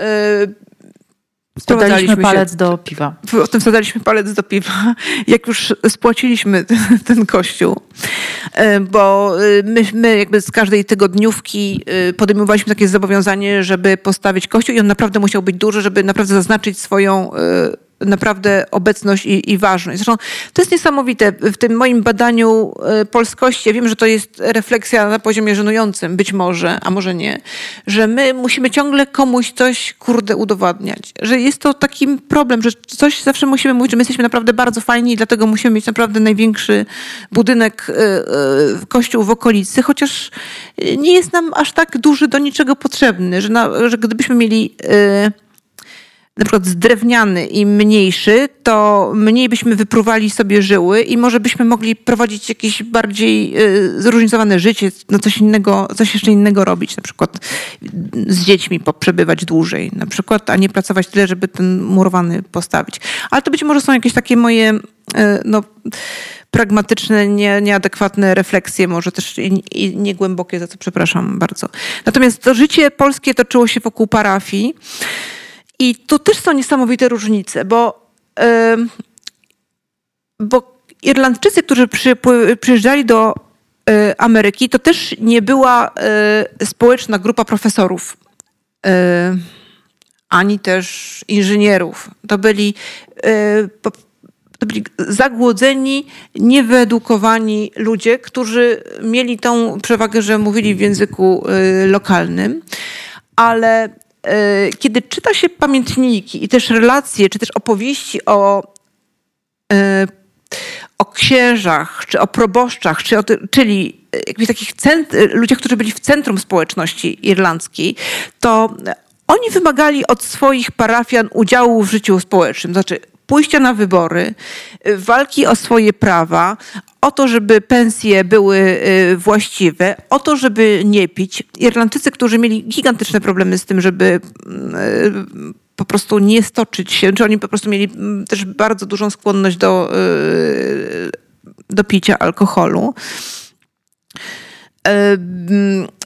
[SPEAKER 1] Wsadzaliśmy palec do piwa.
[SPEAKER 2] Potem wsadzaliśmy palec do piwa, [laughs] jak już spłaciliśmy ten, ten kościół. E, bo my, my jakby z każdej tygodniówki podejmowaliśmy takie zobowiązanie, żeby postawić kościół i on naprawdę musiał być duży, żeby naprawdę zaznaczyć swoją naprawdę obecność i, i ważność. Zresztą to jest niesamowite. W tym moim badaniu e, polskości, ja wiem, że to jest refleksja na poziomie żenującym, być może, a może nie, że my musimy ciągle komuś coś, kurde, udowadniać. Że jest to taki problem, że coś zawsze musimy mówić, że my jesteśmy naprawdę bardzo fajni i dlatego musimy mieć naprawdę największy budynek, e, e, kościół w okolicy, chociaż nie jest nam aż tak duży do niczego potrzebny, że, na, że gdybyśmy mieli na przykład drewniany i mniejszy, to mniej byśmy wypruwali sobie żyły i może byśmy mogli prowadzić jakieś bardziej y, zróżnicowane życie, no coś innego, coś jeszcze innego robić, na przykład z dziećmi przebywać dłużej, na przykład, a nie pracować tyle, żeby ten murowany postawić. Ale to być może są jakieś takie moje, y, no, pragmatyczne, nie, nieadekwatne refleksje, może też i, i niegłębokie, za co przepraszam bardzo. Natomiast to życie polskie toczyło się wokół parafii. I tu też są niesamowite różnice, bo, yy, bo Irlandczycy, którzy przy, przyjeżdżali do yy, Ameryki, to też nie była yy, społeczna grupa profesorów, y, ani też inżynierów. To byli, to byli zagłodzeni, niewyedukowani ludzie, którzy mieli tą przewagę, że mówili w języku lokalnym, ale E, kiedy czyta się pamiętniki i też relacje, czy też opowieści o, e, o księżach, czy o proboszczach, czy o, czyli jakby takich cent, ludziach, którzy byli w centrum społeczności irlandzkiej, to oni wymagali od swoich parafian udziału w życiu społecznym. Znaczy, pójścia na wybory, walki o swoje prawa, o to, żeby pensje były y, właściwe, o to, żeby nie pić. Irlandczycy, którzy mieli gigantyczne problemy z tym, żeby y, po prostu nie stoczyć się, czy oni po prostu mieli mm, też bardzo dużą skłonność do, y, do picia alkoholu.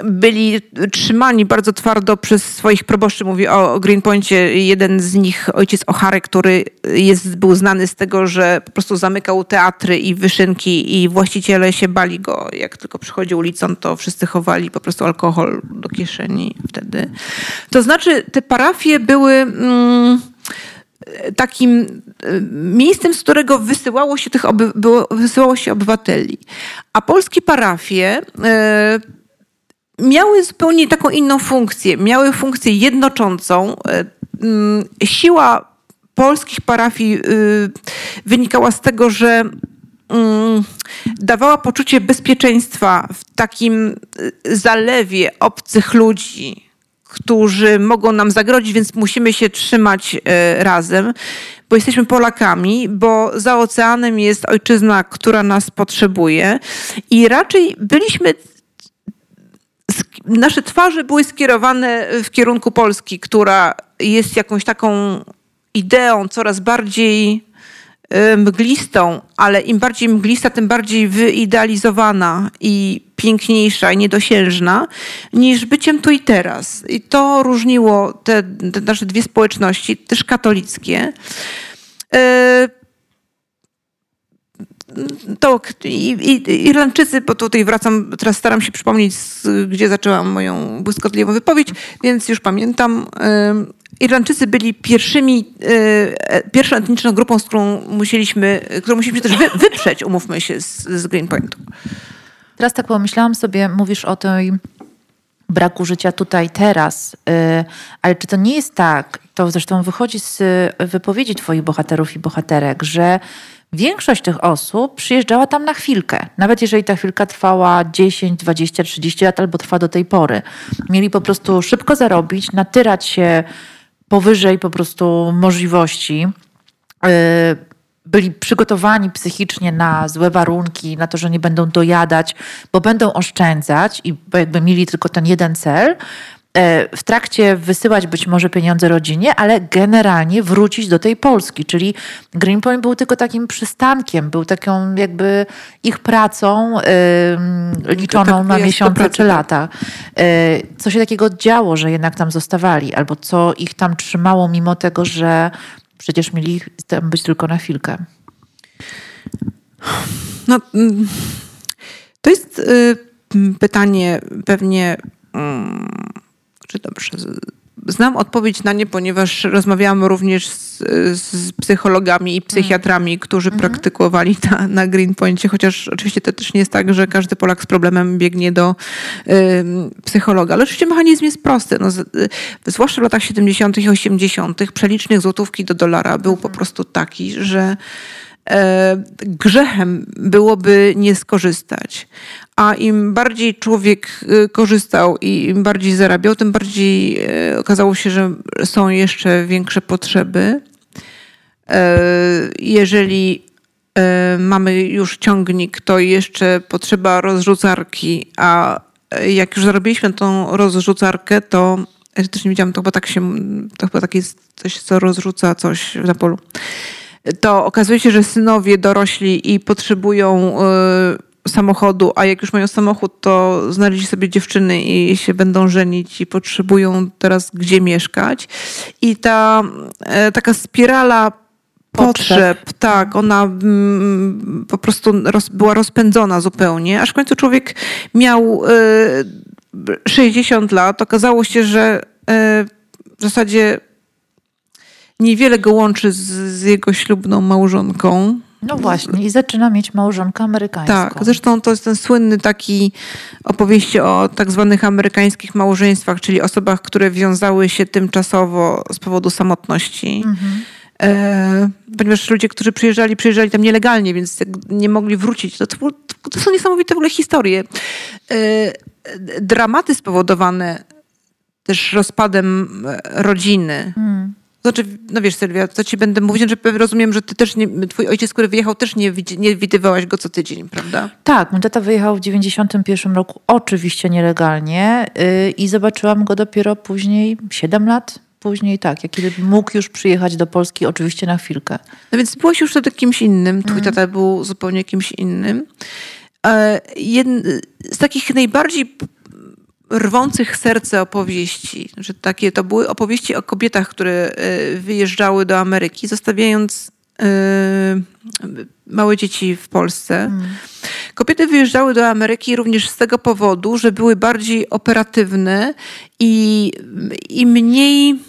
[SPEAKER 2] Byli trzymani bardzo twardo przez swoich proboszczy. Mówi o Greenpointie jeden z nich, ojciec O'Hare, który jest, był znany z tego, że po prostu zamykał teatry i wyszynki i właściciele się bali go. Jak tylko przychodził ulicą, to wszyscy chowali po prostu alkohol do kieszeni wtedy. To znaczy te parafie były... Mm, takim e, miejscem, z którego wysyłało się, tych oby, było, wysyłało się obywateli. A polskie parafie e, miały zupełnie taką inną funkcję. Miały funkcję jednoczącą. E, siła polskich parafii wynikała z tego, że dawała poczucie bezpieczeństwa w takim zalewie obcych ludzi, którzy mogą nam zagrodzić, więc musimy się trzymać e, razem, bo jesteśmy Polakami, bo za oceanem jest ojczyzna, która nas potrzebuje. I raczej byliśmy nasze twarze były skierowane w kierunku Polski, która jest jakąś taką ideą coraz bardziej mglistą, ale im bardziej mglista, tym bardziej wyidealizowana i piękniejsza i niedosiężna niż byciem tu i teraz. I to różniło te, te nasze dwie społeczności, też katolickie. E, to i, i, Irlandczycy, bo tutaj wracam, teraz staram się przypomnieć, gdzie zaczęłam moją błyskotliwą wypowiedź, więc już pamiętam. Irlandczycy byli pierwszymi, e, pierwszą etniczną grupą, z którą musieliśmy, którą musieliśmy też wy, wyprzeć, umówmy się, z, z Greenpointu.
[SPEAKER 1] Teraz tak pomyślałam sobie, mówisz o tej braku życia tutaj, teraz, ale czy to nie jest tak, to zresztą wychodzi z wypowiedzi twoich bohaterów i bohaterek, że większość tych osób przyjeżdżała tam na chwilkę. Nawet jeżeli ta chwilka trwała 10, 20, 30 lat albo trwa do tej pory. Mieli po prostu szybko zarobić, natyrać się powyżej po prostu możliwości. Y, byli przygotowani psychicznie na złe warunki, na to, że nie będą dojadać, bo będą oszczędzać i jakby mieli tylko ten jeden cel, e, w trakcie wysyłać być może pieniądze rodzinie, ale generalnie wrócić do tej Polski. Czyli Greenpoint był tylko takim przystankiem, był taką jakby ich pracą yy, liczoną tak na miesiące czy lata. Yy, co się takiego działo, że jednak tam zostawali, albo co ich tam trzymało, mimo tego, że Przecież mieli tam być tylko na chwilkę.
[SPEAKER 2] No, mm, to jest y, pytanie pewnie, mm, czy dobrze, znam odpowiedź na nie, ponieważ rozmawiałam również z, z psychologami i psychiatrami, którzy mm -hmm. praktykowali na, na Greenpointie, chociaż oczywiście to też nie jest tak, że każdy Polak z problemem biegnie do y, psychologa. Ale oczywiście mechanizm jest prosty. No, z, y, zwłaszcza w latach 70. i 80. przelicznych złotówki do dolara był po prostu taki, że grzechem byłoby nie skorzystać. A im bardziej człowiek e, korzystał i im bardziej zarabiał, tym bardziej e, okazało się, że są jeszcze większe potrzeby. Jeżeli mamy już ciągnik, to jeszcze potrzeba rozrzucarki, a jak już zarobiliśmy tą rozrzucarkę, to ja też nie widziałam, to chyba tak się, to chyba tak jest coś, co rozrzuca coś na polu to okazuje się, że synowie dorośli i potrzebują y, samochodu, a jak już mają samochód, to znaleźli sobie dziewczyny i się będą żenić i potrzebują teraz gdzie mieszkać. I ta e, taka spirala potrzeb, potrzeb. tak, ona mm, po prostu roz, była rozpędzona zupełnie, aż w końcu człowiek miał 60 e, lat. Okazało się, że e, w zasadzie niewiele go łączy z, z jego ślubną małżonką.
[SPEAKER 1] No właśnie, i zaczyna mieć małżonkę amerykańską.
[SPEAKER 2] Tak, zresztą to jest ten słynny taki opowieści o tak zwanych amerykańskich małżeństwach, czyli osobach, które wiązały się tymczasowo z powodu samotności. Mhm. E, ponieważ ludzie, którzy przyjeżdżali, przyjeżdżali tam nielegalnie, więc nie mogli wrócić. To, to, są niesamowite w ogóle historie. E, dramaty spowodowane też rozpadem rodziny. Mhm znaczy, no wiesz Sylwia, co ci będę mówić, że rozumiem, że ty też, nie, twój ojciec, który wyjechał, też nie, nie widywałaś go co tydzień, prawda?
[SPEAKER 1] Tak, mój tata wyjechał w 91 roku, oczywiście nielegalnie yy, i zobaczyłam go dopiero później, 7 lat później, tak, jak kiedy mógł już przyjechać do Polski, oczywiście na chwilkę.
[SPEAKER 2] No więc byłaś już wtedy kimś innym, twój mm. tata był zupełnie kimś innym. E, z takich najbardziej rwących serce opowieści, że takie to były opowieści o kobietach, które e, wyjeżdżały do Ameryki, zostawiając e, małe dzieci w Polsce. Hmm. Kobiety wyjeżdżały do Ameryki również z tego powodu, że były bardziej operatywne i, i mniej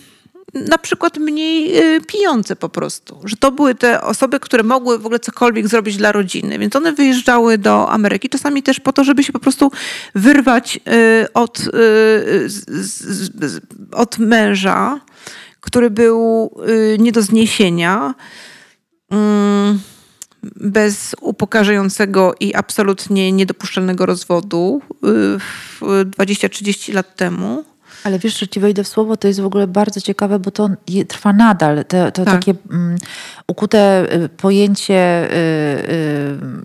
[SPEAKER 2] na przykład mniej y, pijące po prostu. Że to były te osoby, które mogły w ogóle cokolwiek zrobić dla rodziny. Więc one wyjeżdżały do Ameryki, czasami też po to, żeby się po prostu wyrwać y, od, y, od męża, który był nie do zniesienia mm, bez upokarzającego i absolutnie niedopuszczalnego rozwodu 20-30 lat temu.
[SPEAKER 1] Ale wiesz, że ci wejdę w słowo, to jest w ogóle bardzo ciekawe, bo to trwa nadal. To, to tak. takie um, ukute y, pojęcie y,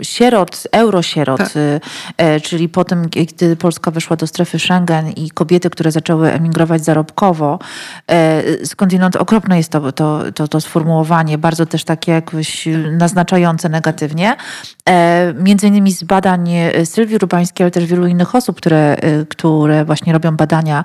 [SPEAKER 1] y, sierot, eurosierot, tak. y, czyli po tym, gdy Polska weszła do strefy Schengen i kobiety, które zaczęły emigrować zarobkowo, y, skądinąd okropne jest to, to, to, to sformułowanie, bardzo też takie jakoś naznaczające negatywnie. E, między innymi z badań Sylwii Rubańskiej, ale też wielu innych osób, które, które właśnie robią badania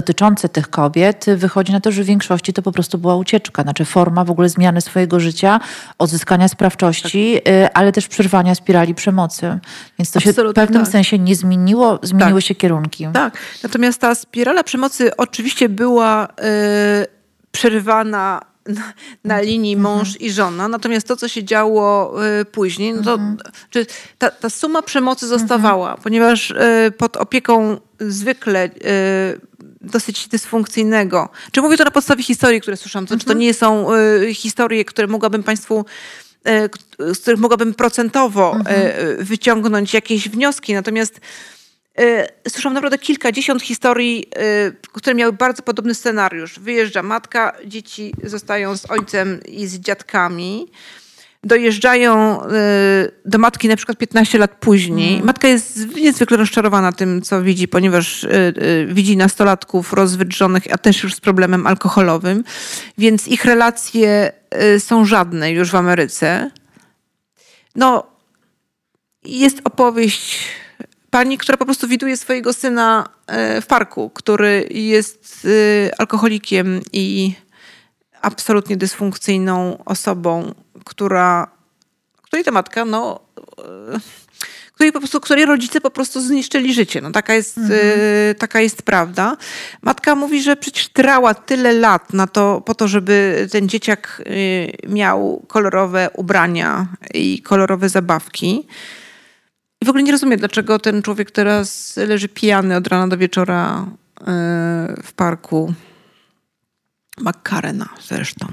[SPEAKER 1] dotyczące tych kobiet, wychodzi na to, że w większości to po prostu była ucieczka, znaczy forma w ogóle zmiany swojego życia, odzyskania sprawczości, tak. ale też przerwania spirali przemocy. Więc to Absolutnie się w pewnym tak. sensie nie zmieniło, zmieniły tak. się kierunki.
[SPEAKER 2] Tak, natomiast ta spirala przemocy oczywiście była yy, przerywana na, na linii mhm. mąż mhm. i żona. Natomiast to, co się działo y, później, no to mhm. czy ta, ta suma przemocy zostawała, mhm. ponieważ y, pod opieką zwykle y, dosyć dysfunkcyjnego. Czy mówię to na podstawie historii, które słyszałam? To, Czy to mhm. nie są y, historie, które mogłabym Państwu y, z których mogłabym procentowo y, wyciągnąć jakieś wnioski. Natomiast słyszałam naprawdę kilkadziesiąt historii, które miały bardzo podobny scenariusz. Wyjeżdża matka, dzieci zostają z ojcem i z dziadkami dojeżdżają y, do matki na przykład 15 lat później. Mm. Matka jest niezwykle rozczarowana tym, co widzi, ponieważ y, y, widzi nastolatków rozwydrzonych, a też już z problemem alkoholowym, więc ich relacje są żadne już w Ameryce. No, jest opowieść pani, która po prostu widuje swojego syna w parku, który jest alkoholikiem i absolutnie dysfunkcyjną osobą, która, której ta matka, no, e, której po prostu, której rodzice po prostu zniszczyli życie. No, taka, jest, mhm. y, taka jest prawda. Matka mówi, że przecież trała tyle lat na to, po to, żeby ten dzieciak y, miał kolorowe ubrania i kolorowe zabawki. I w ogóle nie rozumiem, dlaczego ten człowiek teraz leży pijany od rana do wieczora y, w parku. McCarena zresztą.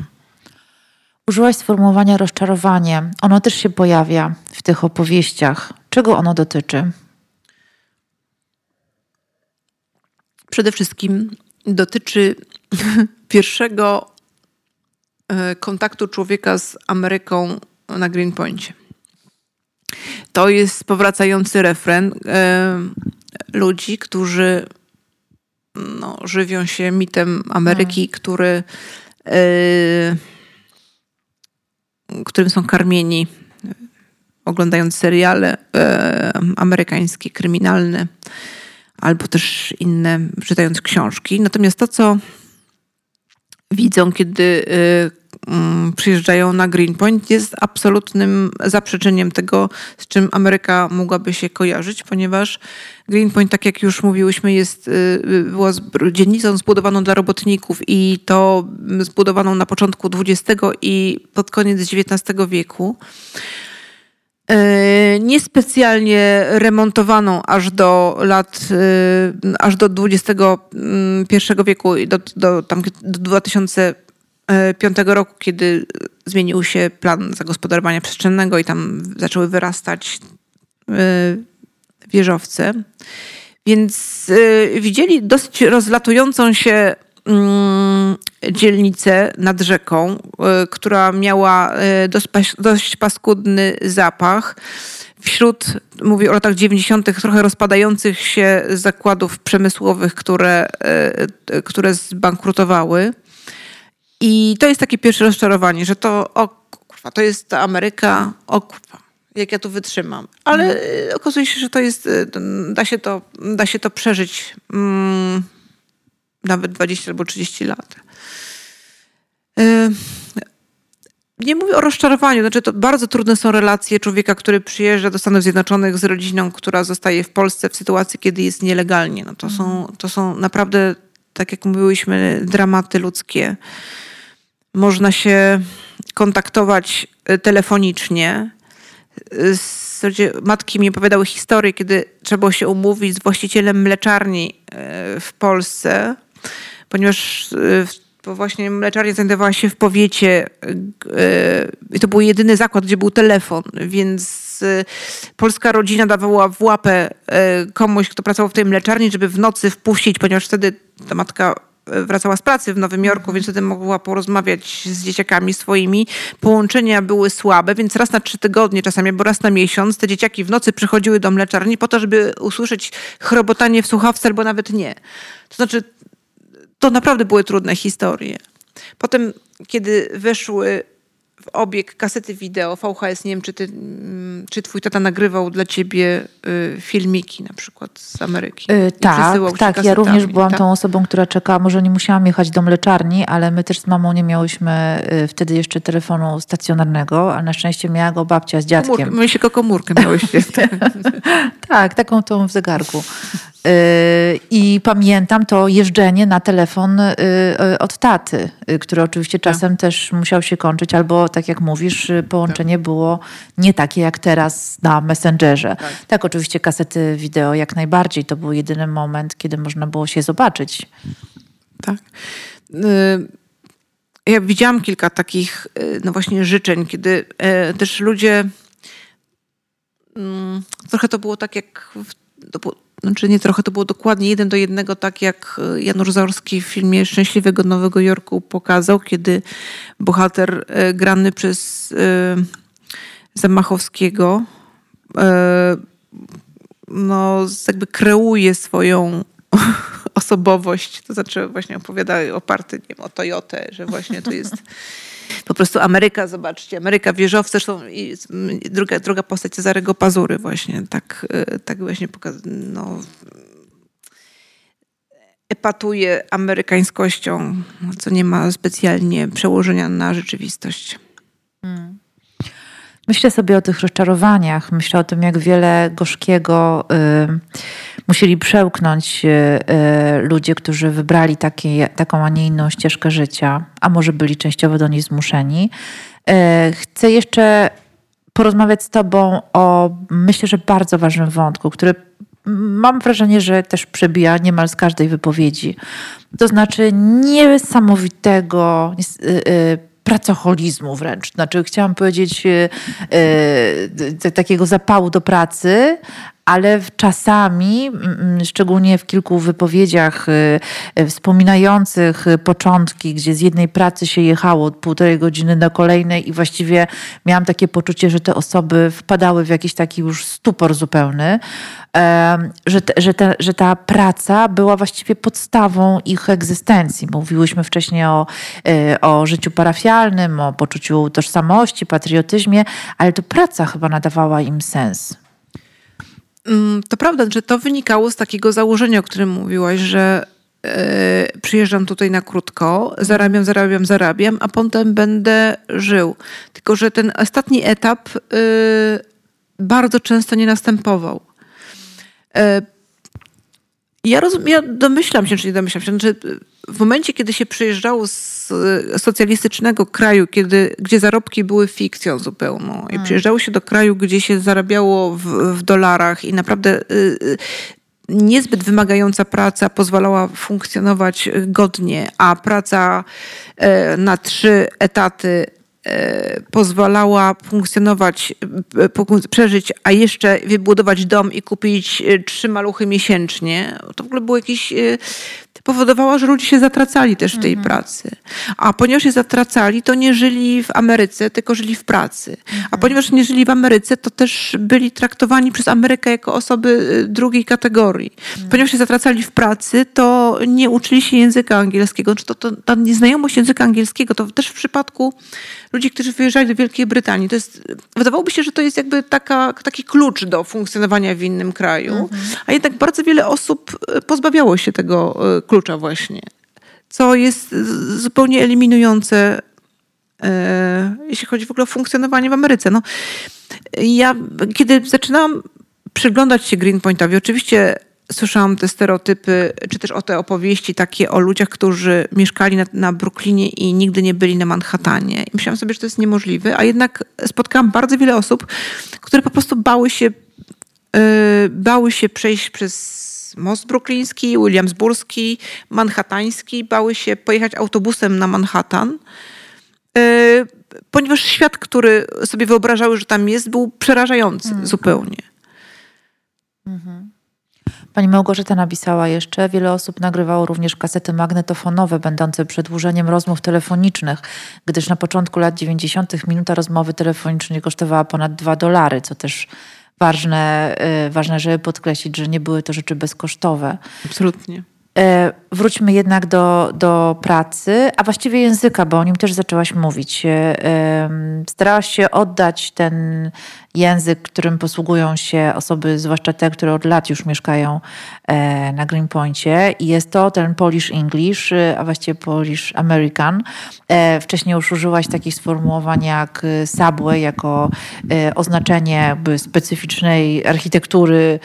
[SPEAKER 1] Użyłaś sformułowania rozczarowanie. Ono też się pojawia w tych opowieściach. Czego ono dotyczy?
[SPEAKER 2] Przede wszystkim dotyczy [laughs] pierwszego e, kontaktu człowieka z Ameryką na Greenpointie. To jest powracający refren e, ludzi, którzy no, żywią się mitem Ameryki, hmm. który, yy, którym są karmieni oglądając seriale yy, amerykańskie, kryminalne, albo też inne, czytając książki. Natomiast to, co widzą, kiedy Mm, przyjeżdżają na Greenpoint jest absolutnym zaprzeczeniem tego, z czym Ameryka mogłaby się kojarzyć, ponieważ Greenpoint, tak jak już mówiłyśmy, jest, y, była dzielnicą zbudowaną dla robotników i to zbudowaną na początku XX i pod koniec XIX wieku. Y, niespecjalnie remontowaną aż do lat, y, aż do XXI wieku, do, do, tam, do 2000 2005 roku, kiedy zmienił się plan zagospodarowania przestrzennego i tam zaczęły wyrastać e, wieżowce. Więc e, widzieli dosyć rozlatującą się mm, dzielnicę nad rzeką, e, która miała dość paskudny zapach. Wśród, mówię o latach 90., trochę rozpadających się zakładów przemysłowych, które, które zbankrutowały. I to jest takie pierwsze rozczarowanie, że to, o kurwa, to jest ta Ameryka, o kurwa, jak ja tu wytrzymam. Ale mhm. okazuje się, że to jest, y, da się to, da się to przeżyć mm, nawet 20 albo 30 lat. Y, nie mówię o rozczarowaniu, znaczy to bardzo trudne są relacje człowieka, który przyjeżdża do Stanów Zjednoczonych z rodziną, która zostaje w Polsce w sytuacji, kiedy jest nielegalnie. No to, są, mhm. to są naprawdę, tak jak mówiłyśmy, dramaty ludzkie. Można się kontaktować y, telefonicznie. Y, matki mi opowiadały historię, kiedy trzeba było się umówić z właścicielem mleczarni y, w Polsce, ponieważ bo właśnie mleczarnia znajdowała się w powiecie i to był jedyny zakład, gdzie był telefon, więc polska rodzina dawała w łapę komuś, kto pracował w tej mleczarni, żeby w nocy wpuścić, ponieważ wtedy ta matka wracała z pracy w Nowym Jorku, więc wtedy mogła porozmawiać z dzieciakami swoimi. Połączenia były słabe, więc raz na trzy tygodnie, czasami albo raz na miesiąc, te dzieciaki w nocy przychodziły do mleczarni po to, żeby usłyszeć chrobotanie w słuchawce albo nawet nie. To znaczy, to naprawdę były trudne historie. Potem, kiedy weszły w obieg kasety wideo, VHS, nie wiem, czy, ty, mm, czy twój tata nagrywał dla ciebie y, filmiki na przykład z Ameryki?
[SPEAKER 1] Yy, tak, tak. Ja również byłam tak? tą osobą, która czekała. Może nie musiałam jechać do mleczarni, ale my też z mamą nie miałyśmy y, wtedy jeszcze telefonu stacjonarnego, a na szczęście miała go babcia z dziadkiem. Komórkę,
[SPEAKER 2] my się komórkę miałyście. [laughs]
[SPEAKER 1] tak, taką tą w zegarku. Y, I pamiętam to jeżdżenie na telefon y, y, od taty, który oczywiście tak. czasem tak. też musiał się kończyć, albo tak jak mówisz, połączenie tak. było nie takie jak teraz na Messengerze. Tak. tak, oczywiście kasety wideo jak najbardziej. To był jedyny moment, kiedy można było się zobaczyć.
[SPEAKER 2] Tak. Ja widziałam kilka takich, no właśnie, życzeń, kiedy też ludzie. Mm, trochę to było tak jak. W, znaczy nie trochę, to było dokładnie jeden do jednego, tak jak e, Janusz Zorski w filmie Szczęśliwego Nowego Jorku pokazał, kiedy bohater e, grany przez e, Zamachowskiego no, jakby kreuje swoją [laughs] osobowość, to znaczy właśnie opowiada oparty nie wiem, o Toyotę, że właśnie to jest po prostu Ameryka, zobaczcie, Ameryka wieżowce, zresztą i druga, druga postać Cezarego Pazury właśnie, tak, y, tak właśnie pokazuje, no, epatuje amerykańskością, co nie ma specjalnie przełożenia na rzeczywistość. Hmm.
[SPEAKER 1] Myślę sobie o tych rozczarowaniach, myślę o tym, jak wiele gorzkiego musieli przełknąć y, y, ludzie, którzy wybrali takie, taką, a nie inną ścieżkę życia, a może byli częściowo do niej zmuszeni. Y, chcę jeszcze porozmawiać z Tobą o, myślę, że bardzo ważnym wątku, który mam wrażenie, że też przebija niemal z każdej wypowiedzi. To znaczy niesamowitego, pracoholizmu wręcz. Znaczy, chciałam powiedzieć, takiego zapału do pracy, ale czasami, szczególnie w kilku wypowiedziach y, y, wspominających początki, gdzie z jednej pracy się jechało półtorej godziny do kolejnej i właściwie miałam takie poczucie, że te osoby wpadały w jakiś taki już stupor zupełny, że, że, te, że ta praca była właściwie podstawą ich egzystencji. Mówiłyśmy wcześniej o, y, o życiu parafialnym, o poczuciu tożsamości, patriotyzmie, ale to praca chyba nadawała im sens.
[SPEAKER 2] Mm, to prawda, że to wynikało z takiego założenia, o którym mówiłaś, że yy, przyjeżdżam tutaj na krótko, zarabiam, zarabiam, zarabiam, a potem będę żył. Tylko, że ten ostatni etap yy, bardzo często nie następował. Yy, ja, rozum, ja domyślam się, czy nie domyślam się, że w momencie, kiedy się przyjeżdżało z socjalistycznego kraju, kiedy, gdzie zarobki były fikcją zupełną i hmm. przyjeżdżało się do kraju, gdzie się zarabiało w, w dolarach i naprawdę y, niezbyt wymagająca praca pozwalała funkcjonować godnie, a praca y, na trzy etaty E, pozwalała funkcjonować, e, przeżyć, a jeszcze wybudować dom i kupić e, trzy maluchy miesięcznie, to w ogóle było jakieś powodowała, że ludzie się zatracali też w tej mhm. pracy. A ponieważ się zatracali, to nie żyli w Ameryce, tylko żyli w pracy. A mhm. ponieważ nie żyli w Ameryce, to też byli traktowani przez Amerykę jako osoby y, drugiej kategorii. Mhm. Ponieważ się zatracali w pracy, to nie uczyli się języka angielskiego. Czy to, to, ta nieznajomość języka angielskiego, to też w przypadku ludzi, którzy wyjeżdżali do Wielkiej Brytanii, to jest, wydawałoby się, że to jest jakby taka, taki klucz do funkcjonowania w innym kraju. A jednak bardzo wiele osób y, pozbawiało się tego klucza właśnie, co jest zupełnie eliminujące, e, jeśli chodzi w ogóle o funkcjonowanie w Ameryce. No, ja, kiedy zaczynałam przyglądać się Greenpointowi, oczywiście słyszałam te stereotypy, czy też o te opowieści takie o ludziach, którzy mieszkali na, na Brooklynie i nigdy nie byli na Manhattanie. I myślałam sobie, że to jest niemożliwe, a jednak spotkałam bardzo wiele osób, które po prostu bały się, yy, bały się przejść przez most brukliński, williamsburski, manhattański, bały się pojechać autobusem na Manhattan, y, ponieważ świat, który sobie wyobrażały, że tam jest, był przerażający mm. zupełnie.
[SPEAKER 1] Mhm. Pani Małgorzata napisała jeszcze, wiele osób nagrywało również kasety magnetofonowe, będące przedłużeniem rozmów telefonicznych, gdyż na początku lat 90. minuta rozmowy telefonicznej kosztowała ponad 2 dolary, co też ważne, y, ważne, żeby podkreślić, że nie były to rzeczy bezkosztowe.
[SPEAKER 2] Absolutnie.
[SPEAKER 1] E, wróćmy jednak do, do pracy, a właściwie języka, bo o nim też zaczęłaś mówić. E, starałaś się oddać ten język, którym posługują się osoby, zwłaszcza te, które od lat już mieszkają e, na Greenpointie i jest to ten Polish English, a właściwie Polish American. Wcześniej już użyłaś takich sformułowań jak subway jako oznaczenie jakby specyficznej architektury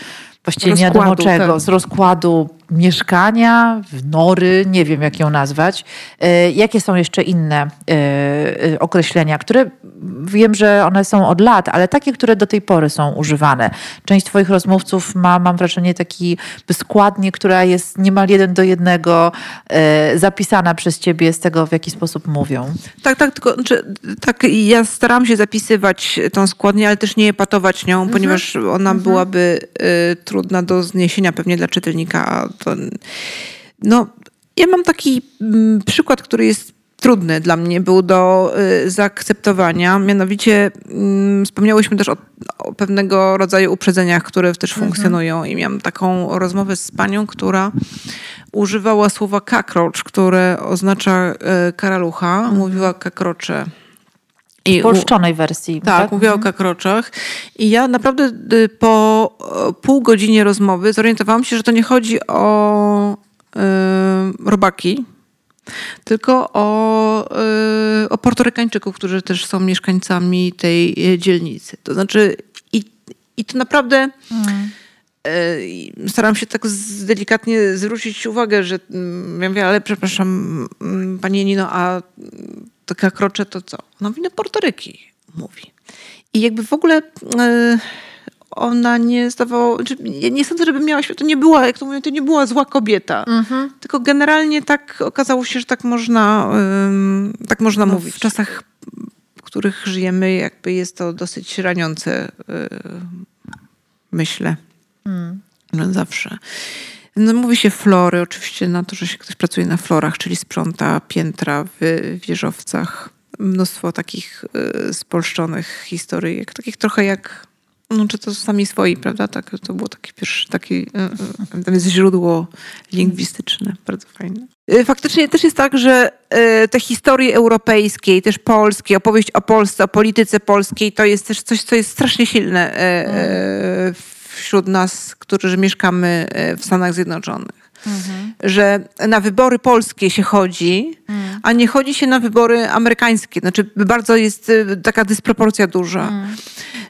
[SPEAKER 1] właściwie nie wiadomo czego, tak. z rozkładu mieszkania, nory, nie wiem jak ją nazwać. E, jakie są jeszcze inne e, e, określenia, które wiem, że one są od lat, ale takie, które do tej pory są używane. Część Twoich rozmówców ma, mam wrażenie, taki składnie, która jest niemal jeden do jednego zapisana przez Ciebie z tego, w jaki sposób mówią.
[SPEAKER 2] Tak, tak, tylko znaczy, tak, ja staram się zapisywać tą składnię, ale też nie epatować nią, mhm. ponieważ ona mhm. byłaby y, trudna do zniesienia pewnie dla czytelnika, to, no, ja mam taki mm, przykład, który jest trudny dla mnie był do y, zaakceptowania. Mianowicie mm, wspomniałyśmy też o, o, pewnego rodzaju uprzedzeniach, które też mhm. funkcjonują i miałam taką rozmowę z panią, która używała słowa cockroach, które oznacza y, karalucha. Mhm. Mówiła kakrocze.
[SPEAKER 1] I w polszczonej wersji.
[SPEAKER 2] Tak, tak? mówię o mhm. kakroczach. I ja naprawdę y, po pół godzinie rozmowy zorientowałam się, że to nie chodzi o y, robaki, tylko o, y, o portorykańczyków, którzy też są mieszkańcami tej y, dzielnicy. To znaczy i, i to naprawdę... Hmm. Staram się tak delikatnie zwrócić uwagę, że mm, ja mówię, ale przepraszam, mm, pani Nino, a taka krocze to co? No wino Portoryki, mówi. I jakby w ogóle ona nie zdawała, znaczy, nie sądzę, żeby miała to nie była, jak to mówią, to nie była zła kobieta. Mhm. Tylko generalnie tak okazało się, że tak można, tak można no, mówić. W czasach, w których żyjemy, jakby jest to dosyć raniące, yy, myślę. Mm. No, zawsze. No, mówi się flory, oczywiście na to, że się ktoś pracuje na florach, czyli sprząta piętra w wieżowcach. Mnóstwo takich y, spolszczonych historyjek, takich trochę jak, no czy to sami swoi, prawda? Tak, to było taki pierwszy, taki, y, y, tam jest źródło lingwistyczne, bardzo fajne. Y, faktycznie też jest tak, że y, te historie europejskie, też polskie, opowieść o Polsce, o polityce polskiej, to jest też coś, co jest strasznie silne wśród nas, którzy mieszkamy e, w Stanach Zjednoczonych. Mhm. Że na wybory polskie się chodzi, mhm. A nie chodzi się na wybory amerykańskie. Znaczy, bardzo jest e, taka dysproporcja duża. Mhm.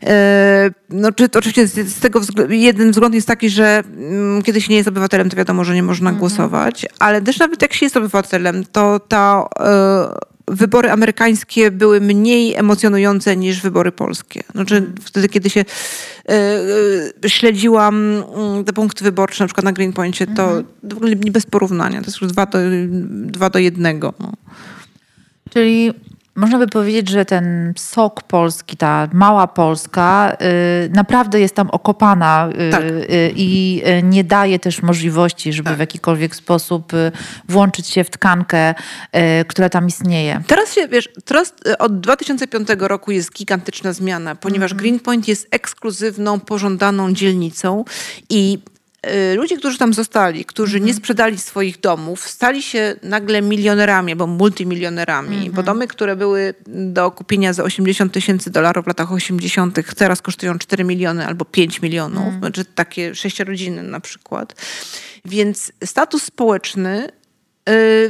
[SPEAKER 2] E, no, czy, to oczywiście z tego jeden wzgląd jest taki, że mm, kiedy się nie jest obywatelem, to wiadomo, że nie można mhm. głosować, ale też nawet jak się jest obywatelem, to ta wybory amerykańskie były mniej emocjonujące niż wybory polskie. Znaczy wtedy, kiedy się y, śledziłam mm, te punkty wyborcze, na przykład na Greenpointie, to mhm. w ogóle bez porównania. To jest już dwa do, dwa do jednego. No.
[SPEAKER 1] Czyli można by powiedzieć, że ten sok polski, ta mała Polska, y, naprawdę jest tam okopana y, tak. y, i nie daje też możliwości, żeby tak. w jakikolwiek sposób włączyć się w tkankę, która tam istnieje.
[SPEAKER 2] Teraz się, wiesz, teraz od 2005 roku jest gigantyczna zmiana, ponieważ -hmm. Greenpoint jest ekskluzywną, pożądaną dzielnicą i ludzie, którzy tam zostali, którzy nie mhm. sprzedali swoich domów, stali się nagle milionerami albo multimilionerami, mm -hmm. bo domy, które były do kupienia za 80 tysięcy dolarów w latach 80., teraz kosztują 4 miliony albo 5 milionów, mm. znaczy takie sześciorodziny na przykład. Więc status społeczny Y,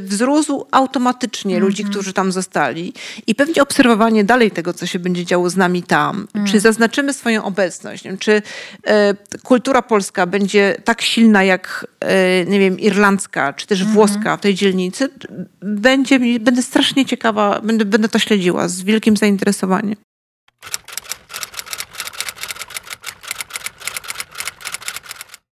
[SPEAKER 2] wzrósł automatycznie mm -hmm. ludzi, którzy tam zostali i pewnie obserwowanie dalej tego, co się będzie działo z nami tam. Mm. Czy zaznaczymy swoją obecność? Czy y, kultura polska będzie tak silna jak, y, nie wiem, irlandzka, czy też mm -hmm. włoska w tej dzielnicy? Będzie, będę strasznie ciekawa, będę, będę to śledziła z wielkim zainteresowaniem.